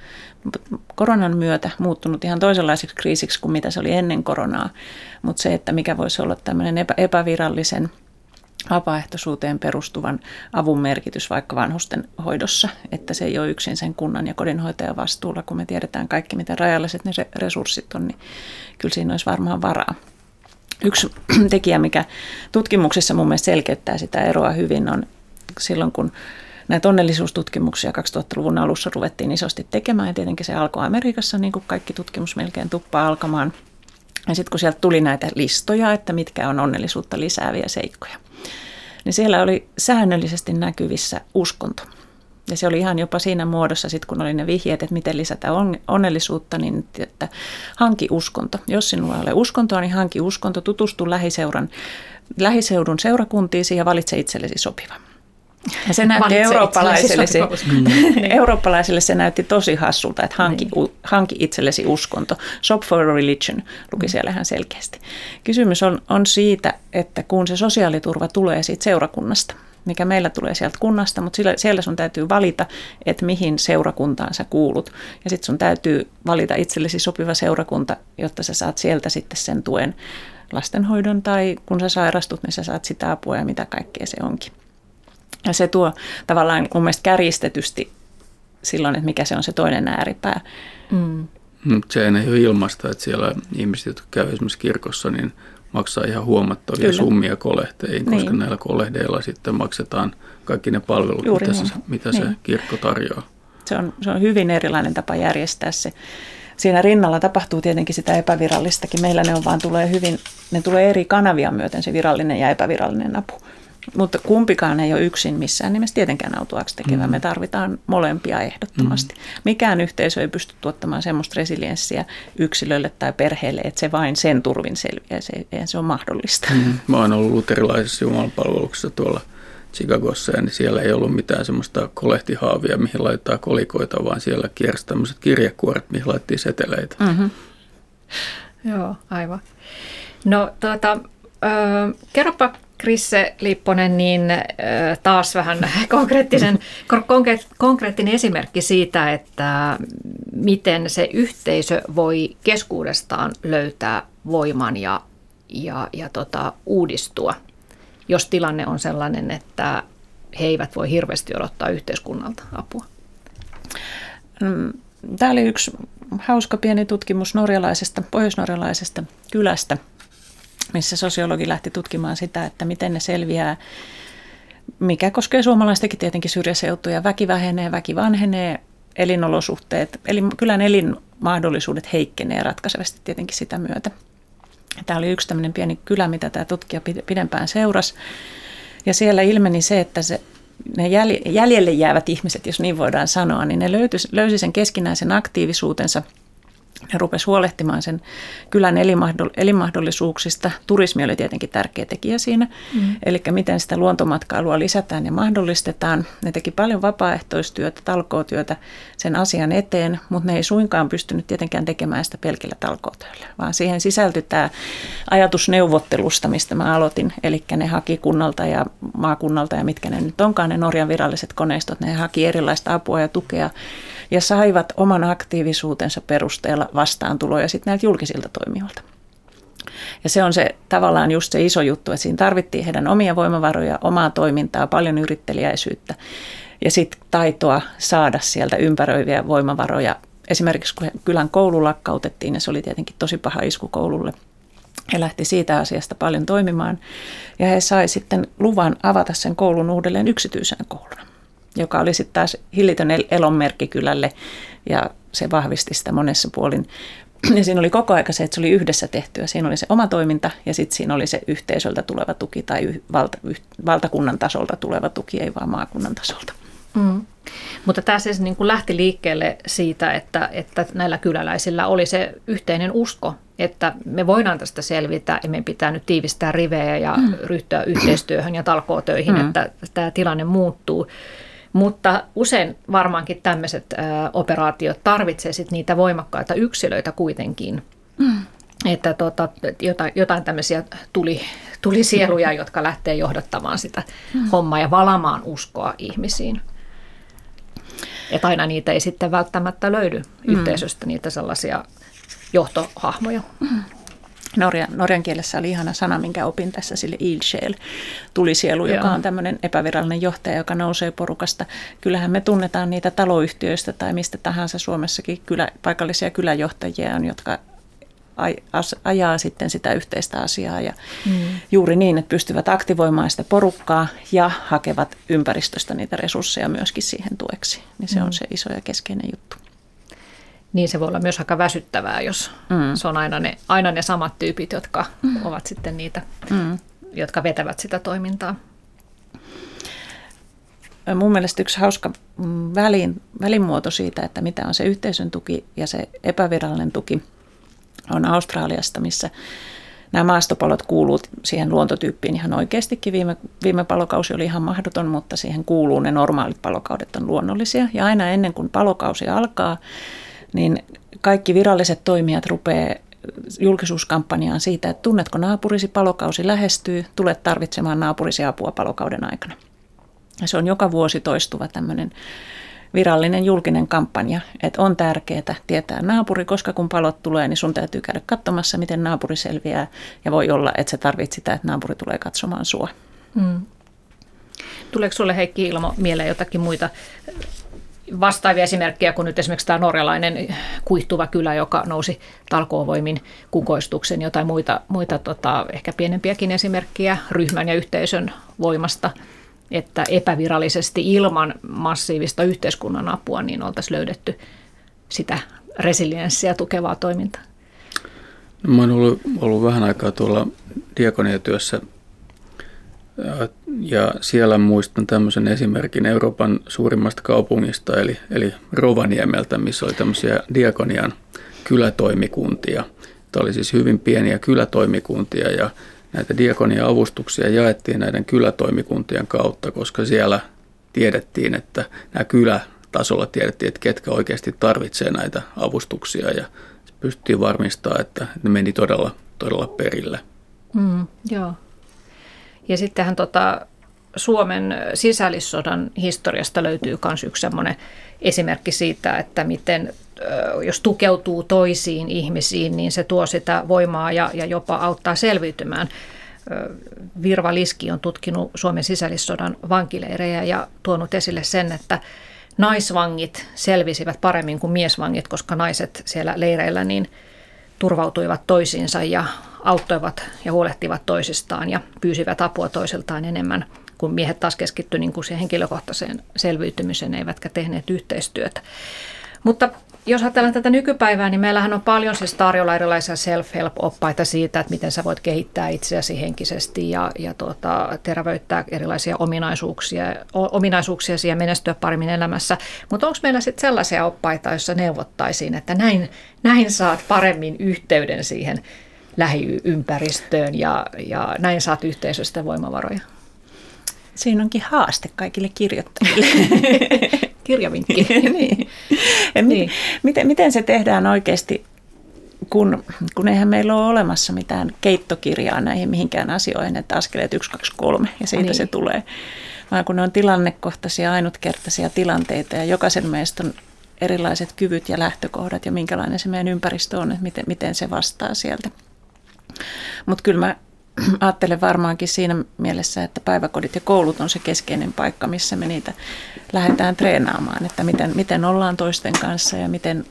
koronan myötä muuttunut ihan toisenlaiseksi kriisiksi kuin mitä se oli ennen koronaa, mutta se, että mikä voisi olla tämmöinen epä, epävirallisen vapaaehtoisuuteen perustuvan avun merkitys vaikka vanhusten hoidossa, että se ei ole yksin sen kunnan ja kodinhoitajan vastuulla, kun me tiedetään kaikki, miten rajalliset ne resurssit on, niin kyllä siinä olisi varmaan varaa. Yksi tekijä, mikä tutkimuksessa mun mielestä selkeyttää sitä eroa hyvin, on silloin, kun näitä onnellisuustutkimuksia 2000-luvun alussa ruvettiin isosti tekemään, ja tietenkin se alkoi Amerikassa, niin kuin kaikki tutkimus melkein tuppaa alkamaan. Ja sitten kun sieltä tuli näitä listoja, että mitkä on onnellisuutta lisääviä seikkoja, niin siellä oli säännöllisesti näkyvissä uskonto. Ja se oli ihan jopa siinä muodossa, sit kun oli ne vihjeet, että miten lisätä onnellisuutta, niin että hanki uskonto. Jos sinulla ei ole uskontoa, niin hanki uskonto, tutustu lähiseuran, lähiseudun seurakuntiin ja valitse itsellesi sopiva. Ja se näytti eurooppalaisille, se, eurooppalaisille se näytti tosi hassulta, että hanki, niin. hanki itsellesi uskonto. Shop for religion luki mm. siellä ihan selkeästi. Kysymys on, on siitä, että kun se sosiaaliturva tulee siitä seurakunnasta, mikä meillä tulee sieltä kunnasta, mutta siellä, siellä sun täytyy valita, että mihin seurakuntaan sä kuulut. Ja sitten sun täytyy valita itsellesi sopiva seurakunta, jotta sä saat sieltä sitten sen tuen lastenhoidon tai kun sä sairastut, niin sä saat sitä apua ja mitä kaikkea se onkin. Ja se tuo tavallaan mun mielestä kärjistetysti silloin, että mikä se on se toinen ääripää. Mm. Se ei ole ilmasta, että siellä ihmiset, jotka käyvät esimerkiksi kirkossa, niin maksaa ihan huomattavia Kyllä. summia kolehteihin, koska niin. näillä kolehdeilla sitten maksetaan kaikki ne palvelut, Juuri mitä, niin. se, mitä niin. se kirkko tarjoaa. Se on, se on hyvin erilainen tapa järjestää se. Siinä rinnalla tapahtuu tietenkin sitä epävirallistakin. Meillä ne on vaan tulee hyvin, ne tulee eri kanavia myöten se virallinen ja epävirallinen apu. Mutta kumpikaan ei ole yksin missään nimessä tietenkään autuaksi tekevä. Mm. Me tarvitaan molempia ehdottomasti. Mm. Mikään yhteisö ei pysty tuottamaan semmoista resilienssiä yksilölle tai perheelle, että se vain sen turvin selviää. Se, se on mahdollista. Mm. Mä oon ollut luterilaisessa jumalanpalveluksessa tuolla Chicagossa, ja niin siellä ei ollut mitään semmoista kolehtihaavia, mihin laittaa kolikoita, vaan siellä kiersi tämmöiset kirjekuoret, mihin laitettiin seteleitä. Mm-hmm. Joo, aivan. No tuota, äh, kerropa Krisse Lipponen, niin taas vähän konkreettisen, konkreettinen esimerkki siitä, että miten se yhteisö voi keskuudestaan löytää voiman ja, ja, ja tota, uudistua, jos tilanne on sellainen, että he eivät voi hirveästi odottaa yhteiskunnalta apua. Mm, Tämä oli yksi hauska pieni tutkimus norjalaisesta, pohjoisnorjalaisesta kylästä – missä sosiologi lähti tutkimaan sitä, että miten ne selviää, mikä koskee suomalaistakin tietenkin syrjäseutuja. Väki vähenee, väki vanhenee, elinolosuhteet, eli kylän elinmahdollisuudet heikkenee ratkaisevasti tietenkin sitä myötä. Tämä oli yksi tämmöinen pieni kylä, mitä tämä tutkija pidempään seurasi. Ja siellä ilmeni se, että se, ne jäljelle jäävät ihmiset, jos niin voidaan sanoa, niin ne löytyi, löysi sen keskinäisen aktiivisuutensa – ja rupesi huolehtimaan sen kylän elinmahdollisuuksista. Turismi oli tietenkin tärkeä tekijä siinä, mm. eli miten sitä luontomatkailua lisätään ja mahdollistetaan. Ne teki paljon vapaaehtoistyötä, talkootyötä sen asian eteen, mutta ne ei suinkaan pystynyt tietenkään tekemään sitä pelkillä talkootöillä, vaan siihen sisältyi tämä ajatus neuvottelusta, mistä mä aloitin, eli ne haki kunnalta ja maakunnalta ja mitkä ne nyt onkaan ne Norjan viralliset koneistot, ne haki erilaista apua ja tukea ja saivat oman aktiivisuutensa perusteella vastaantuloja sitten näiltä julkisilta toimijoilta. Ja se on se tavallaan just se iso juttu, että siinä tarvittiin heidän omia voimavaroja, omaa toimintaa, paljon yrittelijäisyyttä ja sitten taitoa saada sieltä ympäröiviä voimavaroja. Esimerkiksi kun kylän koulu lakkautettiin, ja se oli tietenkin tosi paha isku koululle, he lähti siitä asiasta paljon toimimaan ja he sai sitten luvan avata sen koulun uudelleen yksityisen kouluna joka oli sitten taas hillitön elonmerkki kylälle ja se vahvisti sitä monessa puolin. Ja siinä oli koko aika se, että se oli yhdessä tehtyä. Siinä oli se oma toiminta ja sitten siinä oli se yhteisöltä tuleva tuki tai valta, valtakunnan tasolta tuleva tuki, ei vaan maakunnan tasolta. Mm. Mutta tämä siis niin kuin lähti liikkeelle siitä, että, että näillä kyläläisillä oli se yhteinen usko, että me voidaan tästä selvitä ja meidän pitää nyt tiivistää rivejä ja mm. ryhtyä yhteistyöhön ja talkootöihin, mm. että tämä tilanne muuttuu. Mutta usein varmaankin tämmöiset operaatiot tarvitsee sit niitä voimakkaita yksilöitä kuitenkin. Mm. Että tota, jotain, jotain tämmöisiä tuli, tuli sieluja, jotka lähtee johdattamaan sitä mm. hommaa ja valamaan uskoa ihmisiin. Että aina niitä ei sitten välttämättä löydy mm. yhteisöstä, niitä sellaisia johtohahmoja. Mm. Norjan, norjan kielessä oli ihana sana, minkä opin tässä sille ilshel, tulisielu, joka on tämmöinen epävirallinen johtaja, joka nousee porukasta. Kyllähän me tunnetaan niitä taloyhtiöistä tai mistä tahansa Suomessakin kylä, paikallisia kyläjohtajia on, jotka ajaa sitten sitä yhteistä asiaa ja mm. juuri niin, että pystyvät aktivoimaan sitä porukkaa ja hakevat ympäristöstä niitä resursseja myöskin siihen tueksi. Niin se mm. on se iso ja keskeinen juttu niin se voi olla myös aika väsyttävää, jos mm. se on aina ne, aina ne samat tyypit, jotka mm. ovat sitten niitä, mm. jotka vetävät sitä toimintaa. mun mielestä yksi hauska mm, välin, välimuoto siitä, että mitä on se yhteisön tuki ja se epävirallinen tuki, on Australiasta, missä nämä maastopalot kuuluu siihen luontotyyppiin ihan oikeastikin. Viime, viime palokausi oli ihan mahdoton, mutta siihen kuuluu ne normaalit palokaudet on luonnollisia. Ja aina ennen kuin palokausi alkaa, niin kaikki viralliset toimijat rupeaa julkisuuskampanjaan siitä, että tunnetko naapurisi, palokausi lähestyy, tulet tarvitsemaan naapurisi apua palokauden aikana. Ja se on joka vuosi toistuva tämmöinen virallinen julkinen kampanja, että on tärkeää tietää naapuri, koska kun palot tulee, niin sun täytyy käydä katsomassa, miten naapuri selviää. Ja voi olla, että sä tarvitset sitä, että naapuri tulee katsomaan sua. Mm. Tuleeko sulle Heikki Ilmo mieleen jotakin muita vastaavia esimerkkejä kuin nyt esimerkiksi tämä norjalainen kuihtuva kylä, joka nousi talkoovoimin kukoistuksen, jotain muita, muita tota, ehkä pienempiäkin esimerkkejä ryhmän ja yhteisön voimasta, että epävirallisesti ilman massiivista yhteiskunnan apua niin oltaisiin löydetty sitä resilienssiä tukevaa toimintaa. No, mä olen ollut, ollut vähän aikaa tuolla diakoniatyössä ja siellä muistan tämmöisen esimerkin Euroopan suurimmasta kaupungista, eli, eli Rovaniemeltä, missä oli tämmöisiä diakonian kylätoimikuntia. Tämä oli siis hyvin pieniä kylätoimikuntia ja näitä diakonia-avustuksia jaettiin näiden kylätoimikuntien kautta, koska siellä tiedettiin, että nämä kylätasolla tiedettiin, että ketkä oikeasti tarvitsee näitä avustuksia ja pystyttiin varmistamaan, että ne meni todella, todella perille. Mm, joo. Ja sittenhän tota, Suomen sisällissodan historiasta löytyy myös yksi sellainen esimerkki siitä, että miten jos tukeutuu toisiin ihmisiin, niin se tuo sitä voimaa ja, ja jopa auttaa selviytymään. Virva Liski on tutkinut Suomen sisällissodan vankileirejä ja tuonut esille sen, että naisvangit selvisivät paremmin kuin miesvangit, koska naiset siellä leireillä niin turvautuivat toisiinsa ja auttoivat ja huolehtivat toisistaan ja pyysivät apua toisiltaan enemmän, kun miehet taas keskittyivät niin kuin siihen henkilökohtaiseen selviytymiseen, eivätkä tehneet yhteistyötä. Mutta jos ajatellaan tätä nykypäivää, niin meillähän on paljon siis tarjolla erilaisia self-help-oppaita siitä, että miten sä voit kehittää itseäsi henkisesti ja, ja tuota, terävöittää erilaisia ominaisuuksia, ominaisuuksia ja menestyä paremmin elämässä. Mutta onko meillä sitten sellaisia oppaita, joissa neuvottaisiin, että näin, näin saat paremmin yhteyden siihen lähiympäristöön ja, ja näin saat yhteisöstä voimavaroja? Siinä onkin haaste kaikille kirjoittajille. Kirjavinkki. niin. niin. Miten, miten se tehdään oikeasti, kun, kun eihän meillä ole olemassa mitään keittokirjaa näihin mihinkään asioihin, että askeleet 1, 2, 3 ja siitä niin. se tulee. Vaan kun ne on tilannekohtaisia, ainutkertaisia tilanteita ja jokaisen meistä on erilaiset kyvyt ja lähtökohdat ja minkälainen se meidän ympäristö on, että miten, miten se vastaa sieltä. Mutta kyllä mä ajattelen varmaankin siinä mielessä, että päiväkodit ja koulut on se keskeinen paikka, missä me niitä lähdetään treenaamaan, että miten, miten ollaan toisten kanssa ja miten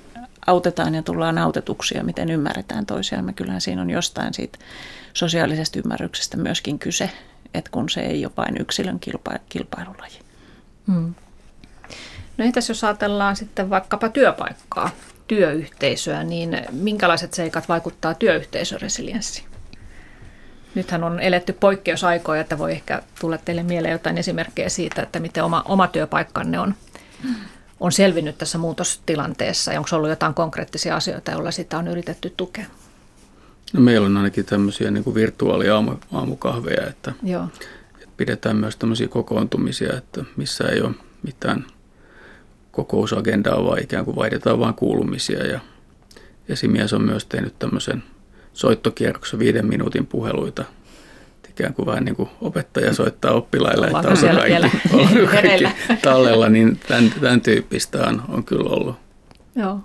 autetaan ja tullaan autetuksi ja miten ymmärretään toisiamme. Kyllähän siinä on jostain siitä sosiaalisesta ymmärryksestä myöskin kyse, että kun se ei ole vain yksilön kilpa, kilpailulaji. Hmm. No entäs jos ajatellaan sitten vaikkapa työpaikkaa, työyhteisöä, niin minkälaiset seikat vaikuttaa työyhteisön resilienssiin? Nythän on eletty poikkeusaikoja, että voi ehkä tulla teille mieleen jotain esimerkkejä siitä, että miten oma, oma työpaikkanne on, on selvinnyt tässä muutostilanteessa. Onko ollut jotain konkreettisia asioita, joilla sitä on yritetty tukea? No meillä on ainakin tämmöisiä niin virtuaaliaamukahveja, että, Joo. että pidetään myös tämmöisiä kokoontumisia, että missä ei ole mitään kokousagendaa, vaan ikään kuin vaihdetaan vain kuulumisia. Ja esimies on myös tehnyt tämmöisen soittokierroksen viiden minuutin puheluita. Ikään kuin vähän niin kuin opettaja soittaa oppilaille, että onko kaikki, kaikki tallella, niin tämän, tämän tyyppistä on, on kyllä ollut. Joo.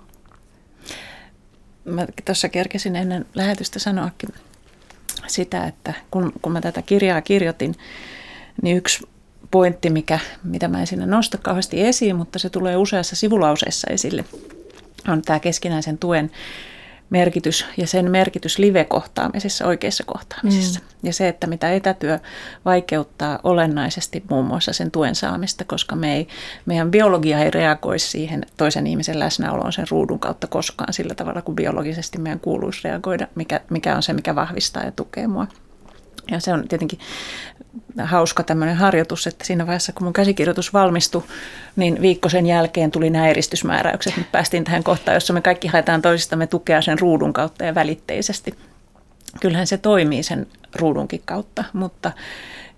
Mä tuossa kerkesin ennen lähetystä sanoakin sitä, että kun, kun mä tätä kirjaa kirjoitin, niin yksi pointti, mikä, mitä mä en sinne nosta kauheasti esiin, mutta se tulee useassa sivulauseessa esille, on tämä keskinäisen tuen merkitys ja sen merkitys live-kohtaamisessa, oikeissa kohtaamisissa. Mm. Ja se, että mitä etätyö vaikeuttaa olennaisesti muun muassa sen tuen saamista, koska me ei, meidän biologia ei reagoi siihen toisen ihmisen läsnäoloon sen ruudun kautta koskaan sillä tavalla, kuin biologisesti meidän kuuluisi reagoida, mikä, mikä on se, mikä vahvistaa ja tukee mua. Ja se on tietenkin hauska tämmöinen harjoitus, että siinä vaiheessa kun mun käsikirjoitus valmistui, niin viikko sen jälkeen tuli nämä eristysmääräykset. Nyt päästiin tähän kohtaan, jossa me kaikki haetaan toisistamme tukea sen ruudun kautta ja välitteisesti. Kyllähän se toimii sen ruudunkin kautta, mutta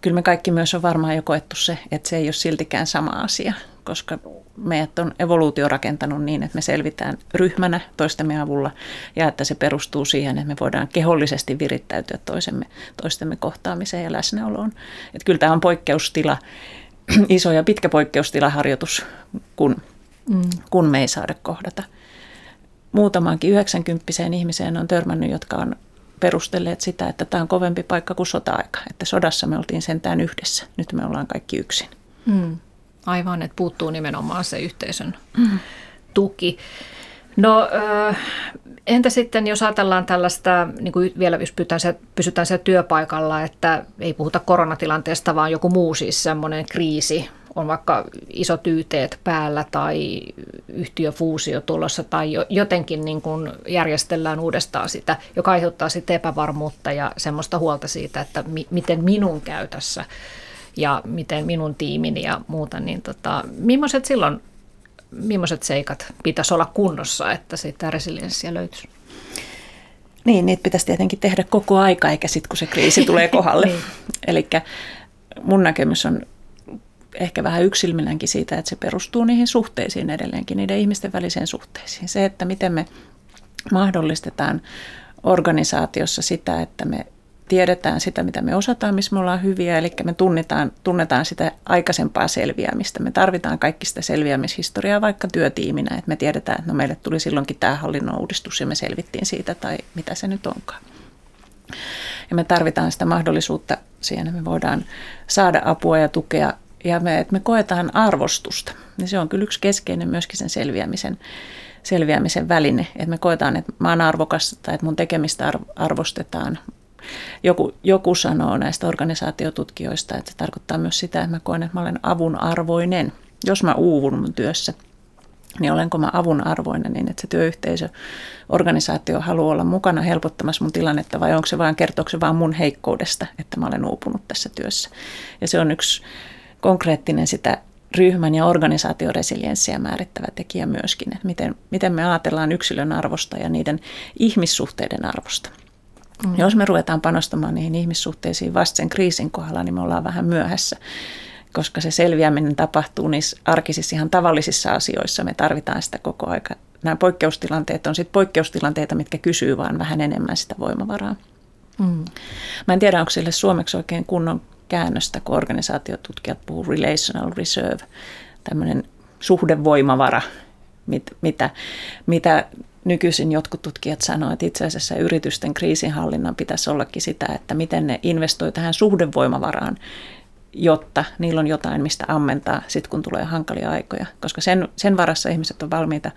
kyllä me kaikki myös on varmaan jo koettu se, että se ei ole siltikään sama asia, koska meidät on evoluutio rakentanut niin, että me selvitään ryhmänä toistemme avulla ja että se perustuu siihen, että me voidaan kehollisesti virittäytyä toisemme, toistemme kohtaamiseen ja läsnäoloon. Että kyllä tämä on poikkeustila, iso ja pitkä poikkeustilaharjoitus, kun, mm. kun me ei saada kohdata. Muutamaankin 90 ihmiseen on törmännyt, jotka on perustelleet sitä, että tämä on kovempi paikka kuin sota-aika. Että sodassa me oltiin sentään yhdessä, nyt me ollaan kaikki yksin. Mm. Aivan, että puuttuu nimenomaan se yhteisön mm. tuki. No entä sitten, jos ajatellaan tällaista, niin kuin vielä jos pysytään, se, pysytään siellä työpaikalla, että ei puhuta koronatilanteesta, vaan joku muu siis semmoinen kriisi, on vaikka isot YTet päällä tai yhtiöfuusio tulossa tai jotenkin niin kuin järjestellään uudestaan sitä, joka aiheuttaa sitten epävarmuutta ja semmoista huolta siitä, että mi- miten minun käy tässä ja miten minun tiimini ja muuta, niin tota, millaiset silloin, millaiset seikat pitäisi olla kunnossa, että sitä resilienssiä löytyisi? Niin, niitä pitäisi tietenkin tehdä koko aika, eikä sitten kun se kriisi tulee kohdalle. niin. Eli mun näkemys on ehkä vähän yksilmilläänkin siitä, että se perustuu niihin suhteisiin edelleenkin, niiden ihmisten väliseen suhteisiin. Se, että miten me mahdollistetaan organisaatiossa sitä, että me tiedetään sitä, mitä me osataan, missä me ollaan hyviä, eli me tunnetaan, tunnetaan sitä aikaisempaa selviämistä. Me tarvitaan kaikki sitä selviämishistoriaa vaikka työtiiminä, että me tiedetään, että no meille tuli silloinkin tämä hallinnon uudistus ja me selvittiin siitä tai mitä se nyt onkaan. Ja me tarvitaan sitä mahdollisuutta siihen, että me voidaan saada apua ja tukea ja me, että me koetaan arvostusta. Ja se on kyllä yksi keskeinen myöskin sen selviämisen, selviämisen väline, että me koetaan, että mä oon arvokas tai että mun tekemistä arvostetaan, joku, joku sanoo näistä organisaatiotutkijoista, että se tarkoittaa myös sitä, että mä koen, että mä olen avun arvoinen. Jos mä uuvun mun työssä, niin olenko mä avun arvoinen niin, että se työyhteisö, organisaatio haluaa olla mukana helpottamassa mun tilannetta vai onko se vain, kertooko se vaan mun heikkoudesta, että mä olen uupunut tässä työssä. Ja se on yksi konkreettinen sitä ryhmän ja organisaation resilienssiä määrittävä tekijä myöskin, että miten, miten me ajatellaan yksilön arvosta ja niiden ihmissuhteiden arvosta. Mm. Jos me ruvetaan panostamaan niihin ihmissuhteisiin vasta sen kriisin kohdalla, niin me ollaan vähän myöhässä, koska se selviäminen tapahtuu niissä arkisissa ihan tavallisissa asioissa. Me tarvitaan sitä koko aika. Nämä poikkeustilanteet on sitten poikkeustilanteita, mitkä kysyy vaan vähän enemmän sitä voimavaraa. Mm. Mä en tiedä, onko sille suomeksi oikein kunnon käännöstä, kun organisaatiotutkijat puhuu relational reserve, tämmöinen suhdevoimavara, mit, mitä, mitä nykyisin jotkut tutkijat sanoivat, että itse asiassa yritysten kriisinhallinnan pitäisi ollakin sitä, että miten ne investoi tähän suhdevoimavaraan, jotta niillä on jotain, mistä ammentaa sitten, kun tulee hankalia aikoja. Koska sen, sen varassa ihmiset on valmiita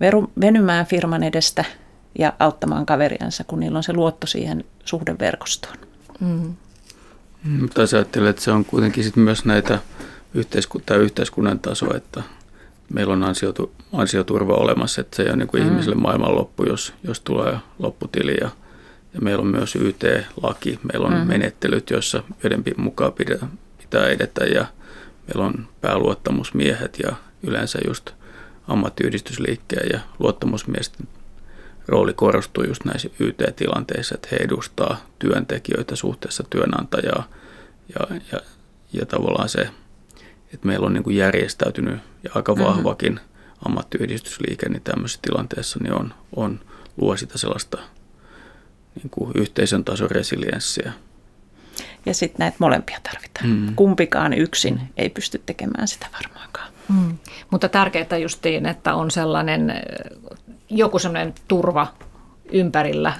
veru, venymään firman edestä ja auttamaan kaveriansa, kun niillä on se luotto siihen suhdeverkostoon. Mm. Mutta ajattelen, että se on kuitenkin sit myös näitä yhteiskunta, yhteiskunnan taso, että meillä on ansiotu, ansioturva olemassa, että se ei ole niin kuin mm. ihmiselle maailmanloppu, jos, jos tulee lopputili. Ja, ja meillä on myös YT-laki, meillä on mm. menettelyt, joissa joiden mukaan pitää, pitää edetä ja meillä on pääluottamusmiehet ja yleensä just ammattiyhdistysliikkeen ja luottamusmiesten rooli korostuu just näissä YT-tilanteissa, että he edustaa työntekijöitä suhteessa työnantajaa ja, ja, ja tavallaan se, että meillä on niin kuin järjestäytynyt ja aika mm-hmm. vahvakin mm-hmm. ammattiyhdistysliike, niin tämmöisessä tilanteessa niin on, on, luo sitä sellaista niin kuin yhteisön tason resilienssiä. Ja sitten näitä molempia tarvitaan. Mm. Kumpikaan yksin ei pysty tekemään sitä varmaankaan. Mm. Mutta tärkeää justiin, että on sellainen joku sellainen turva ympärillä,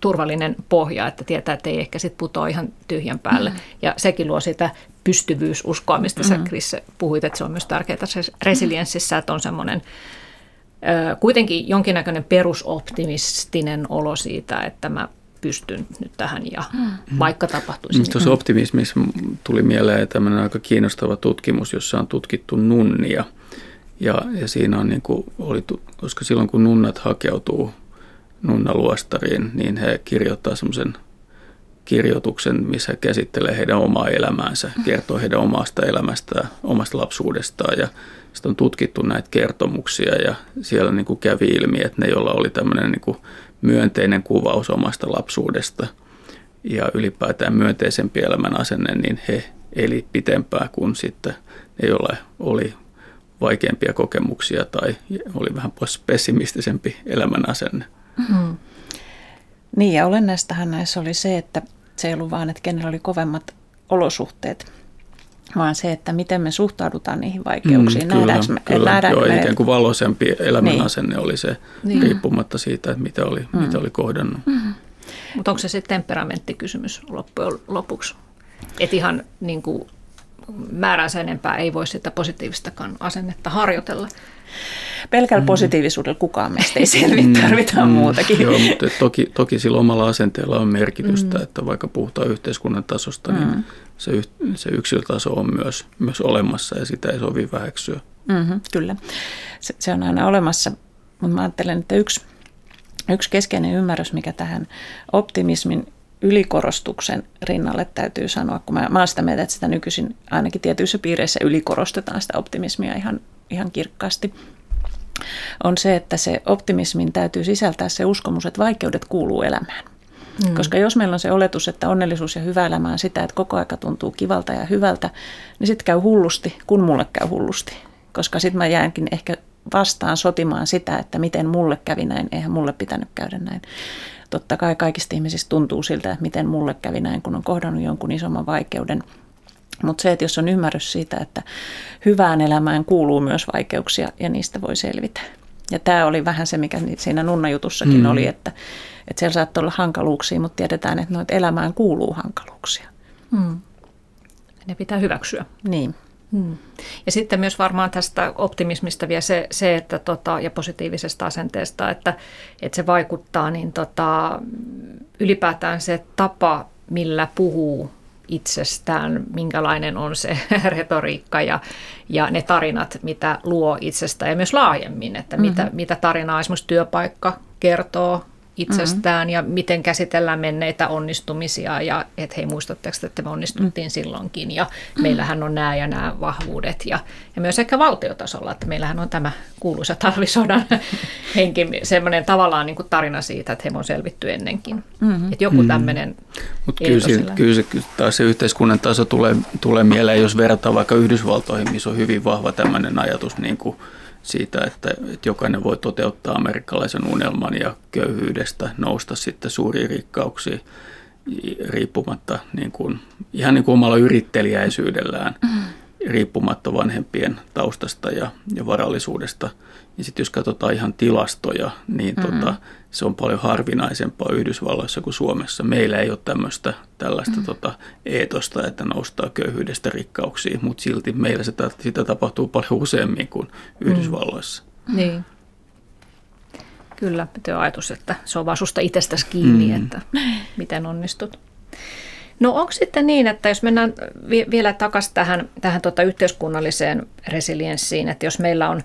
turvallinen pohja, että tietää, että ei ehkä sitten putoa ihan tyhjän päälle. Mm. Ja sekin luo sitä pystyvyysuskoa, mistä mm. sä Chris puhuit, että se on myös tärkeää resilienssissä, että on semmoinen kuitenkin jonkinnäköinen perusoptimistinen olo siitä, että mä pystyn nyt tähän ja mm. vaikka tapahtuisi. Niin. Tuossa optimismissa tuli mieleen tämmöinen aika kiinnostava tutkimus, jossa on tutkittu nunnia – ja, ja siinä on niin kuin, oli, koska silloin kun nunnat hakeutuu nunnaluostariin, niin he kirjoittaa semmoisen kirjoituksen, missä käsittelee heidän omaa elämäänsä, kertoo heidän omasta elämästään, omasta lapsuudestaan ja sitten on tutkittu näitä kertomuksia ja siellä niin kuin kävi ilmi, että ne, joilla oli tämmöinen niin kuin myönteinen kuvaus omasta lapsuudesta ja ylipäätään myönteisempi elämän asenne, niin he eli pitempään kuin sitten ne, joilla oli vaikeampia kokemuksia tai oli vähän pessimistisempi elämän asenne. Mm-hmm. Niin ja olennaistahan näissä oli se, että se ei ollut vaan, että kenellä oli kovemmat olosuhteet, vaan se, että miten me suhtaudutaan niihin vaikeuksiin. Mm, kyllä, me, kyllä. Joo, me... ikään kuin valoisempi elämän niin. asenne oli se, niin. riippumatta siitä, että mitä oli, mm. mitä oli kohdannut. Mm. Mutta onko se sitten temperamenttikysymys loppujen lopuksi? Että ihan niin kuin määränsä enempää ei voi sitä positiivistakaan asennetta harjoitella. Pelkällä mm. positiivisuudella kukaan meistä ei selviä, mm. tarvitaan mm. muutakin. Joo, mutta toki, toki sillä omalla asenteella on merkitystä, mm. että vaikka puhutaan yhteiskunnan tasosta, niin mm. se, se yksilötaso on myös, myös olemassa ja sitä ei sovi väheksyä. Mm-hmm, kyllä, se, se on aina olemassa, mutta mä ajattelen, että yksi, yksi keskeinen ymmärrys, mikä tähän optimismin ylikorostuksen rinnalle täytyy sanoa, kun mä, mä olen sitä mieltä, että sitä nykyisin ainakin tietyissä piireissä ylikorostetaan sitä optimismia ihan, ihan kirkkaasti, on se, että se optimismin täytyy sisältää se uskomus, että vaikeudet kuuluu elämään. Mm. Koska jos meillä on se oletus, että onnellisuus ja hyvä elämä on sitä, että koko aika tuntuu kivalta ja hyvältä, niin sitten käy hullusti, kun mulle käy hullusti. Koska sitten mä jäänkin ehkä vastaan sotimaan sitä, että miten mulle kävi näin, eihän mulle pitänyt käydä näin. Totta kai kaikista ihmisistä tuntuu siltä, että miten mulle kävi näin, kun on kohdannut jonkun isomman vaikeuden. Mutta se, että jos on ymmärrys siitä, että hyvään elämään kuuluu myös vaikeuksia ja niistä voi selvitä. Ja tämä oli vähän se, mikä siinä nunnajutussakin mm. oli, että, että siellä saattoi olla hankaluuksia, mutta tiedetään, että noita elämään kuuluu hankaluuksia. Mm. Ne pitää hyväksyä. Niin. Hmm. Ja sitten myös varmaan tästä optimismista vielä se, se että tota, ja positiivisesta asenteesta, että, että se vaikuttaa, niin tota, ylipäätään se tapa, millä puhuu itsestään, minkälainen on se retoriikka ja, ja ne tarinat, mitä luo itsestään ja myös laajemmin, että mm-hmm. mitä, mitä tarinaa esimerkiksi työpaikka kertoo itsestään mm-hmm. ja miten käsitellään menneitä onnistumisia ja että hei muistatteko, että me onnistuttiin mm-hmm. silloinkin ja meillähän on nämä ja nämä vahvuudet ja, ja myös ehkä valtiotasolla, että meillähän on tämä kuuluisa talvisodan henki, semmoinen tavallaan niin kuin tarina siitä, että he on selvitty ennenkin. Mm-hmm. Että joku tämmöinen Mutta kyllä, se, kyllä se taas se yhteiskunnan taso tulee, tulee mieleen, jos verrataan vaikka Yhdysvaltoihin, missä on hyvin vahva tämmöinen ajatus niin kuin siitä, että, että jokainen voi toteuttaa amerikkalaisen unelman ja köyhyydestä nousta sitten suuriin rikkauksiin riippumatta niin kuin, ihan niin kuin omalla yrittelijäisyydellään, mm. Riippumatta vanhempien taustasta ja, ja varallisuudesta. Ja sitten jos katsotaan ihan tilastoja, niin mm-hmm. tota, se on paljon harvinaisempaa Yhdysvalloissa kuin Suomessa. Meillä ei ole tämmöistä tällaista mm-hmm. tota, eetosta, että noustaa köyhyydestä rikkauksiin, mutta silti meillä se, sitä tapahtuu paljon useammin kuin Yhdysvalloissa. Mm. Niin. Kyllä, tuo ajatus, että se on vaan susta itsestäsi kiinni, mm. että miten onnistut. No onko sitten niin, että jos mennään vielä takaisin tähän, tähän tota yhteiskunnalliseen resilienssiin, että jos meillä on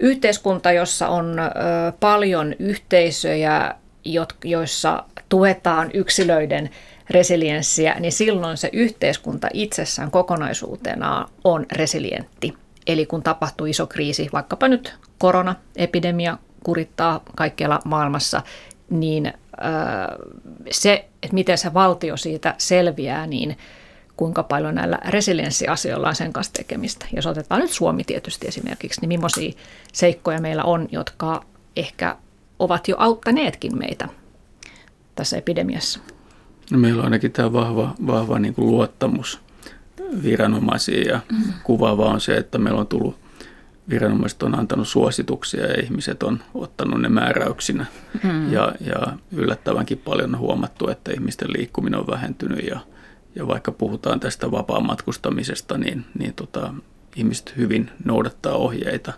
yhteiskunta, jossa on paljon yhteisöjä, joissa tuetaan yksilöiden resilienssiä, niin silloin se yhteiskunta itsessään kokonaisuutena on resilientti. Eli kun tapahtuu iso kriisi, vaikkapa nyt koronaepidemia kurittaa kaikkialla maailmassa, niin se, että miten se valtio siitä selviää, niin kuinka paljon näillä resilienssiasioilla on sen kanssa tekemistä. Jos otetaan nyt Suomi tietysti esimerkiksi, niin millaisia seikkoja meillä on, jotka ehkä ovat jo auttaneetkin meitä tässä epidemiassa? No meillä on ainakin tämä vahva, vahva niin kuin luottamus viranomaisiin ja mm. kuvaava on se, että meillä on tullut viranomaiset on antanut suosituksia ja ihmiset on ottanut ne määräyksinä. Mm. Ja, ja yllättävänkin paljon on huomattu, että ihmisten liikkuminen on vähentynyt ja ja vaikka puhutaan tästä vapaa-matkustamisesta, niin, niin tota, ihmiset hyvin noudattaa ohjeita.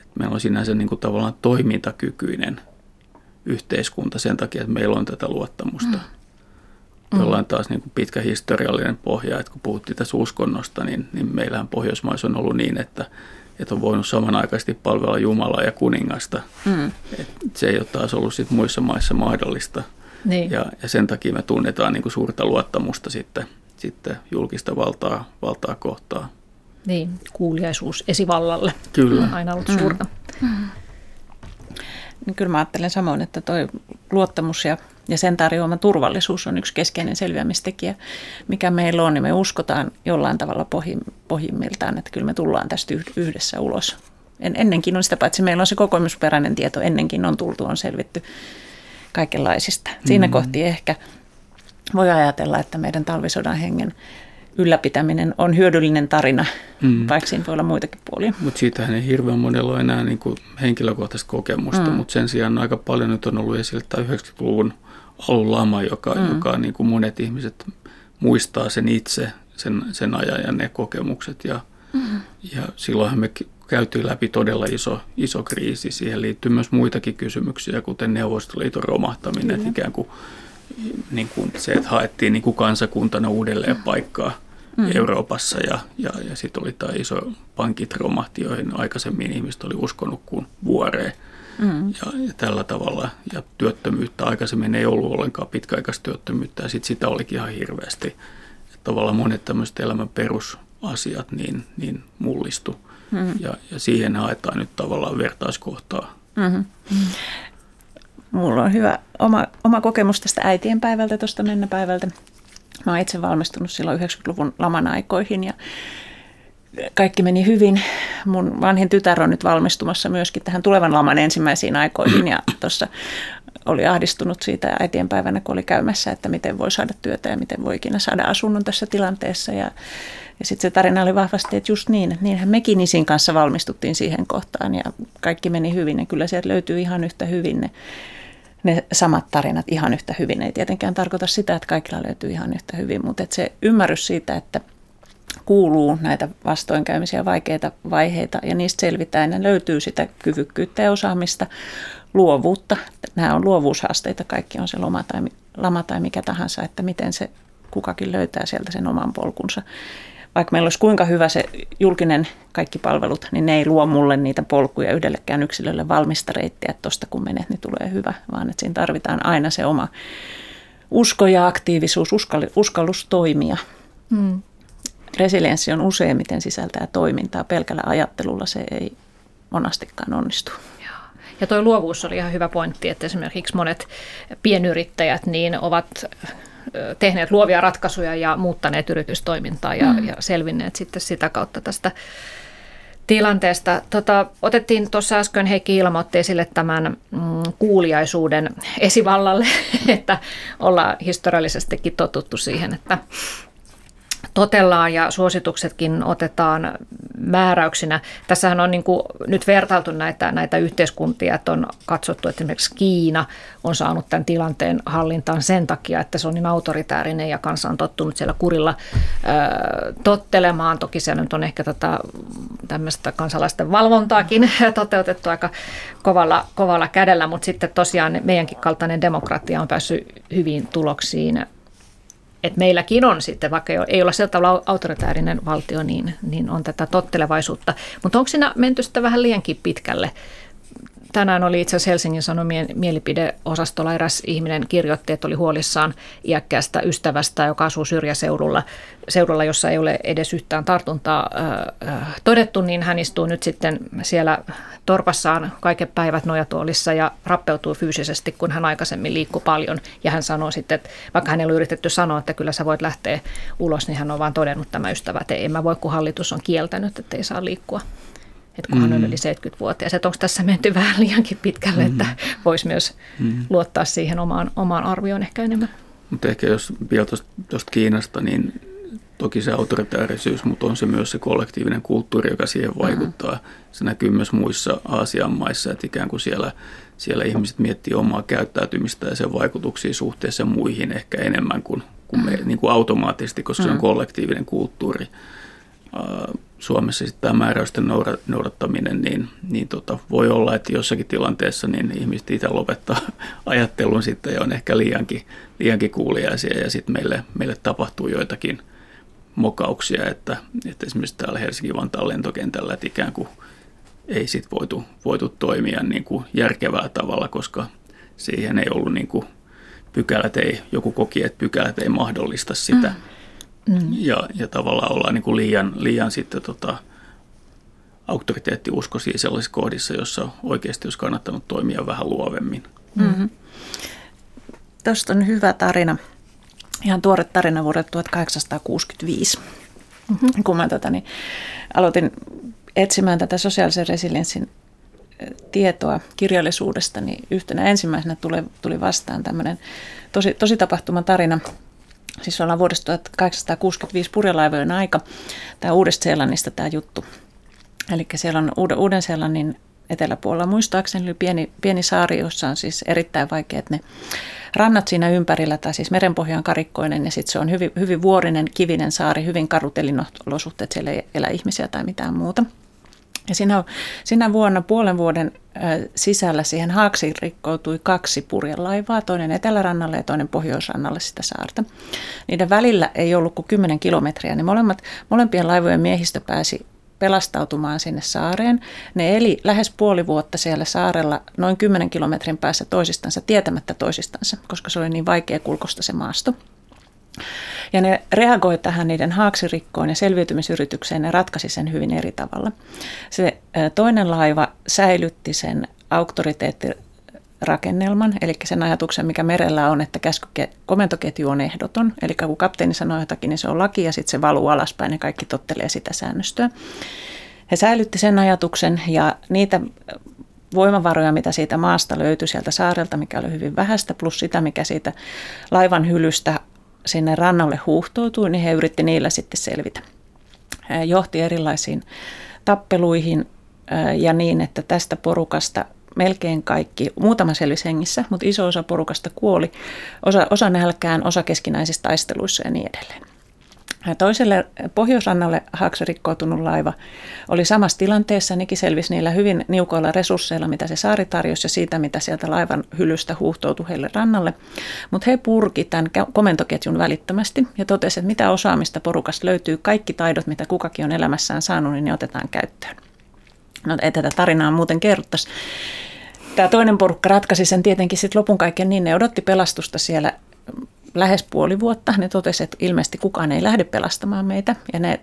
Et meillä on sinänsä niin kuin tavallaan toimintakykyinen yhteiskunta sen takia, että meillä on tätä luottamusta. Mm. Jollain taas niin kuin pitkä historiallinen pohja, että kun puhuttiin tässä uskonnosta, niin, niin meillähän Pohjoismaissa on ollut niin, että, että on voinut samanaikaisesti palvella Jumalaa ja kuningasta. Mm. Et se ei ole taas ollut sit muissa maissa mahdollista – Niin. Ja, ja sen takia me tunnetaan niin kuin suurta luottamusta sitten, sitten julkista valtaa, valtaa kohtaan. Niin, kuuliaisuus esivallalle Kyllä. on aina ollut suurta. Mm. Mm. Niin kyllä mä ajattelen samoin, että toi luottamus ja, ja sen tarjoama turvallisuus on yksi keskeinen selviämistekijä, mikä meillä on, niin me uskotaan jollain tavalla pohjim, pohjimmiltaan, että kyllä me tullaan tästä yhdessä ulos. En, ennenkin on sitä, paitsi meillä on se kokemusperäinen tieto, ennenkin on tultu, on selvitty kaikenlaisista. Siinä mm-hmm. kohti ehkä voi ajatella, että meidän talvisodan hengen ylläpitäminen on hyödyllinen tarina, mm. vaikka siinä voi olla muitakin puolia. Mutta siitähän ei hirveän monella ole enää niin kuin henkilökohtaista kokemusta, mm. mutta sen sijaan aika paljon nyt on ollut esillä tämä 90-luvun alun lama, joka, mm. joka niin kuin monet ihmiset muistaa sen itse, sen, sen ajan ja ne kokemukset. Ja, mm. ja silloinhan me käytiin läpi todella iso, iso kriisi. Siihen liittyy myös muitakin kysymyksiä, kuten Neuvostoliiton romahtaminen, mm. ikään kuin niin kuin se, että haettiin niin kuin kansakuntana uudelleen paikkaa mm. Euroopassa ja, ja, ja sitten oli tämä iso pankit romahti, joihin aikaisemmin ihmiset oli uskonut kuin vuoreen. Mm. Ja, ja tällä tavalla, ja työttömyyttä aikaisemmin ei ollut ollenkaan pitkäaikaistyöttömyyttä, ja sitten sitä olikin ihan hirveästi. Että tavallaan monet tämmöiset elämän perusasiat niin, niin mullistu, mm. ja, ja siihen haetaan nyt tavallaan vertauskohtaa. Mm-hmm. Mulla on hyvä oma, oma kokemus tästä äitien päivältä, tuosta mennäpäivältä. Mä oon itse valmistunut silloin 90-luvun laman aikoihin ja kaikki meni hyvin. Mun vanhin tytär on nyt valmistumassa myöskin tähän tulevan laman ensimmäisiin aikoihin ja tuossa oli ahdistunut siitä äitien päivänä, kun oli käymässä, että miten voi saada työtä ja miten voi ikinä saada asunnon tässä tilanteessa. Ja, ja sitten se tarina oli vahvasti, että just niin, että niinhän mekin isin kanssa valmistuttiin siihen kohtaan ja kaikki meni hyvin ja kyllä sieltä löytyy ihan yhtä hyvin ne ne samat tarinat ihan yhtä hyvin. Ei tietenkään tarkoita sitä, että kaikilla löytyy ihan yhtä hyvin, mutta että se ymmärrys siitä, että kuuluu näitä vastoinkäymisiä, vaikeita vaiheita ja niistä selvitään ja löytyy sitä kyvykkyyttä ja osaamista, luovuutta. Nämä on luovuushaasteita, kaikki on se loma tai, lama tai mikä tahansa, että miten se kukakin löytää sieltä sen oman polkunsa vaikka meillä olisi kuinka hyvä se julkinen kaikki palvelut, niin ne ei luo mulle niitä polkuja yhdellekään yksilölle valmista reittiä, että tuosta kun menet, niin tulee hyvä, vaan että siinä tarvitaan aina se oma usko ja aktiivisuus, uskallus toimia. Hmm. Resilienssi on useimmiten sisältää toimintaa, pelkällä ajattelulla se ei monastikaan onnistu. Ja tuo luovuus oli ihan hyvä pointti, että esimerkiksi monet pienyrittäjät niin ovat tehneet luovia ratkaisuja ja muuttaneet yritystoimintaa ja, mm. ja selvinneet sitten sitä kautta tästä tilanteesta. Tota, otettiin tuossa äsken Heikki ilmoitti esille tämän mm, kuuliaisuuden esivallalle, että ollaan historiallisestikin totuttu siihen, että totellaan ja suosituksetkin otetaan määräyksinä. Tässähän on niin kuin nyt vertailtu näitä, näitä yhteiskuntia, että on katsottu, että esimerkiksi Kiina on saanut tämän tilanteen hallintaan sen takia, että se on niin autoritäärinen ja kansa on tottunut siellä kurilla ö, tottelemaan. Toki siellä nyt on ehkä tätä tämmöistä kansalaisten valvontaakin toteutettu aika kovalla, kovalla kädellä, mutta sitten tosiaan meidänkin kaltainen demokratia on päässyt hyviin tuloksiin että meilläkin on sitten, vaikka ei olla sillä tavalla autoritäärinen valtio, niin, niin on tätä tottelevaisuutta. Mutta onko siinä menty sitten vähän liiankin pitkälle? Tänään oli itse asiassa Helsingin Sanomien mielipideosastolla eräs ihminen kirjoitti, että oli huolissaan iäkkäästä ystävästä, joka asuu syrjäseudulla, seudulla, jossa ei ole edes yhtään tartuntaa äh, todettu, niin hän istuu nyt sitten siellä torpassaan kaiken päivät nojatuolissa ja rappeutuu fyysisesti, kun hän aikaisemmin liikkui paljon. Ja hän sanoi sitten, että vaikka hänellä on yritetty sanoa, että kyllä sä voit lähteä ulos, niin hän on vaan todennut tämä ystävä, että en mä voi, kun hallitus on kieltänyt, että ei saa liikkua että kun hän on mm. yli 70-vuotias. Että onko tässä menty vähän liiankin pitkälle, mm. että voisi myös mm. luottaa siihen omaan, omaan arvioon ehkä enemmän. Mutta ehkä jos vielä tuosta Kiinasta, niin toki se autoritäärisyys, mutta on se myös se kollektiivinen kulttuuri, joka siihen vaikuttaa. Mm. Se näkyy myös muissa Aasian maissa, että ikään kuin siellä, siellä ihmiset miettii omaa käyttäytymistä ja sen vaikutuksia suhteessa muihin ehkä enemmän kuin, kuin me, niin kuin automaattisesti, koska mm. se on kollektiivinen kulttuuri. Suomessa sitten tämä määräysten noudattaminen, niin, niin tota, voi olla, että jossakin tilanteessa niin ihmiset itse lopettaa ajattelun sitten ja on ehkä liiankin, liiankin kuuliaisia ja sitten meille, meille tapahtuu joitakin mokauksia, että, että esimerkiksi täällä Helsinki-Vantaan lentokentällä, että ikään kuin ei sitten voitu, voitu toimia niin kuin järkevää tavalla, koska siihen ei ollut niin kuin pykälät ei, joku koki, että pykälät ei mahdollista sitä. Mm. Mm. Ja, ja tavallaan ollaan niin kuin liian, liian sitten tota, auktoriteettiuskoisia sellaisissa kohdissa, jossa oikeasti olisi kannattanut toimia vähän luovemmin. Mm-hmm. Tuosta on hyvä tarina, ihan tuore tarina vuodelta 1865. Mm-hmm. Kun mä tota, niin, aloitin etsimään tätä sosiaalisen resilienssin tietoa kirjallisuudesta, niin yhtenä ensimmäisenä tuli, tuli vastaan tämmöinen tosi, tosi tapahtuman tarina. Siis ollaan vuodesta 1865 purjelaivojen aika. Tämä Uudesta-Seelannista tämä juttu. Eli siellä on Uuden-Seelannin eteläpuolella muistaakseni oli pieni, pieni saari, jossa on siis erittäin vaikeat ne rannat siinä ympärillä, tai siis merenpohjaan karikkoinen, ja sitten se on hyvin, hyvin vuorinen, kivinen saari, hyvin karut elinolosuhteet, siellä ei elä ihmisiä tai mitään muuta. Ja siinä, siinä vuonna puolen vuoden sisällä siihen haaksiin rikkoutui kaksi purjelaivaa, toinen etelärannalle ja toinen pohjoisrannalle sitä saarta. Niiden välillä ei ollut kuin 10 kilometriä, niin molemmat, molempien laivojen miehistö pääsi pelastautumaan sinne saareen. Ne eli lähes puoli vuotta siellä saarella noin 10 kilometrin päässä toisistansa, tietämättä toisistansa, koska se oli niin vaikea kulkosta se maasto. Ja ne reagoi tähän niiden haaksirikkoon ja selviytymisyritykseen, ne ratkaisi sen hyvin eri tavalla. Se toinen laiva säilytti sen auktoriteettirakennelman, eli sen ajatuksen, mikä merellä on, että käskyke, komentoketju on ehdoton. Eli kun kapteeni sanoo jotakin, niin se on laki ja sitten se valuu alaspäin ja kaikki tottelee sitä säännöstöä. He säilytti sen ajatuksen ja niitä voimavaroja, mitä siitä maasta löytyi sieltä saarelta, mikä oli hyvin vähäistä, plus sitä, mikä siitä laivan hylystä sinne rannalle huuhtoutui, niin he yritti niillä sitten selvitä. He johti erilaisiin tappeluihin ja niin, että tästä porukasta melkein kaikki, muutama selvisi hengissä, mutta iso osa porukasta kuoli, osa, osa nälkään, osa keskinäisissä taisteluissa ja niin edelleen. Toiselle pohjoisrannalle haaksi rikkoutunut laiva oli samassa tilanteessa, nekin selvisi niillä hyvin niukoilla resursseilla, mitä se saari tarjosi ja siitä, mitä sieltä laivan hylystä huuhtoutui heille rannalle. Mutta he purki tämän komentoketjun välittömästi ja totesi, että mitä osaamista porukasta löytyy, kaikki taidot, mitä kukakin on elämässään saanut, niin ne otetaan käyttöön. No ei tätä tarinaa muuten kerrottaisi. Tämä toinen porukka ratkaisi sen tietenkin sitten lopun kaiken niin, ne odotti pelastusta siellä lähes puoli vuotta. Ne totesivat, että ilmeisesti kukaan ei lähde pelastamaan meitä ja ne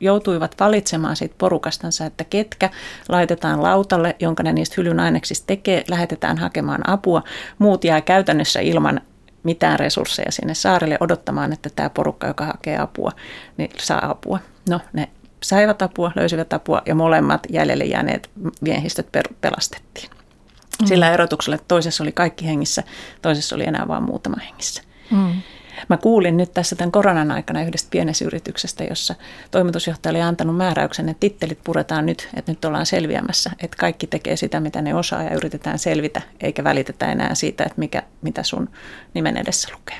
joutuivat valitsemaan siitä porukastansa, että ketkä laitetaan lautalle, jonka ne niistä hylyn aineksista tekee, lähetetään hakemaan apua. Muut jää käytännössä ilman mitään resursseja sinne saarelle odottamaan, että tämä porukka, joka hakee apua, niin saa apua. No, ne saivat apua, löysivät apua ja molemmat jäljelle jääneet miehistöt pelastettiin. Mm. Sillä erotuksella, että toisessa oli kaikki hengissä, toisessa oli enää vain muutama hengissä. Mm. Mä kuulin nyt tässä tämän koronan aikana yhdestä pienessä yrityksestä, jossa toimitusjohtaja oli antanut määräyksen, että tittelit puretaan nyt, että nyt ollaan selviämässä, että kaikki tekee sitä, mitä ne osaa ja yritetään selvitä, eikä välitetä enää siitä, että mikä, mitä sun nimen edessä lukee.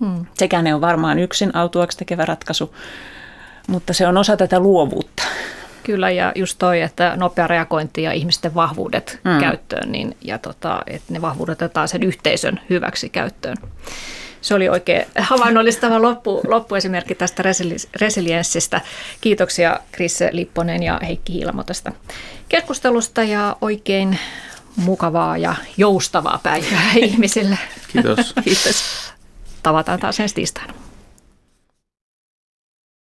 Hmm. Sekään ei ole varmaan yksin autuaksi tekevä ratkaisu, mutta se on osa tätä luovuutta. Kyllä, ja just toi, että nopea reagointi ja ihmisten vahvuudet mm. käyttöön, niin, ja tota, että ne vahvuudet otetaan sen yhteisön hyväksi käyttöön. Se oli oikein havainnollistava loppu, loppuesimerkki tästä resilienssistä. Kiitoksia Krisse Lipponen ja Heikki Hiilamo tästä keskustelusta ja oikein mukavaa ja joustavaa päivää ihmisille. Kiitos. Kiitos. Tavataan taas ensi tiistaina.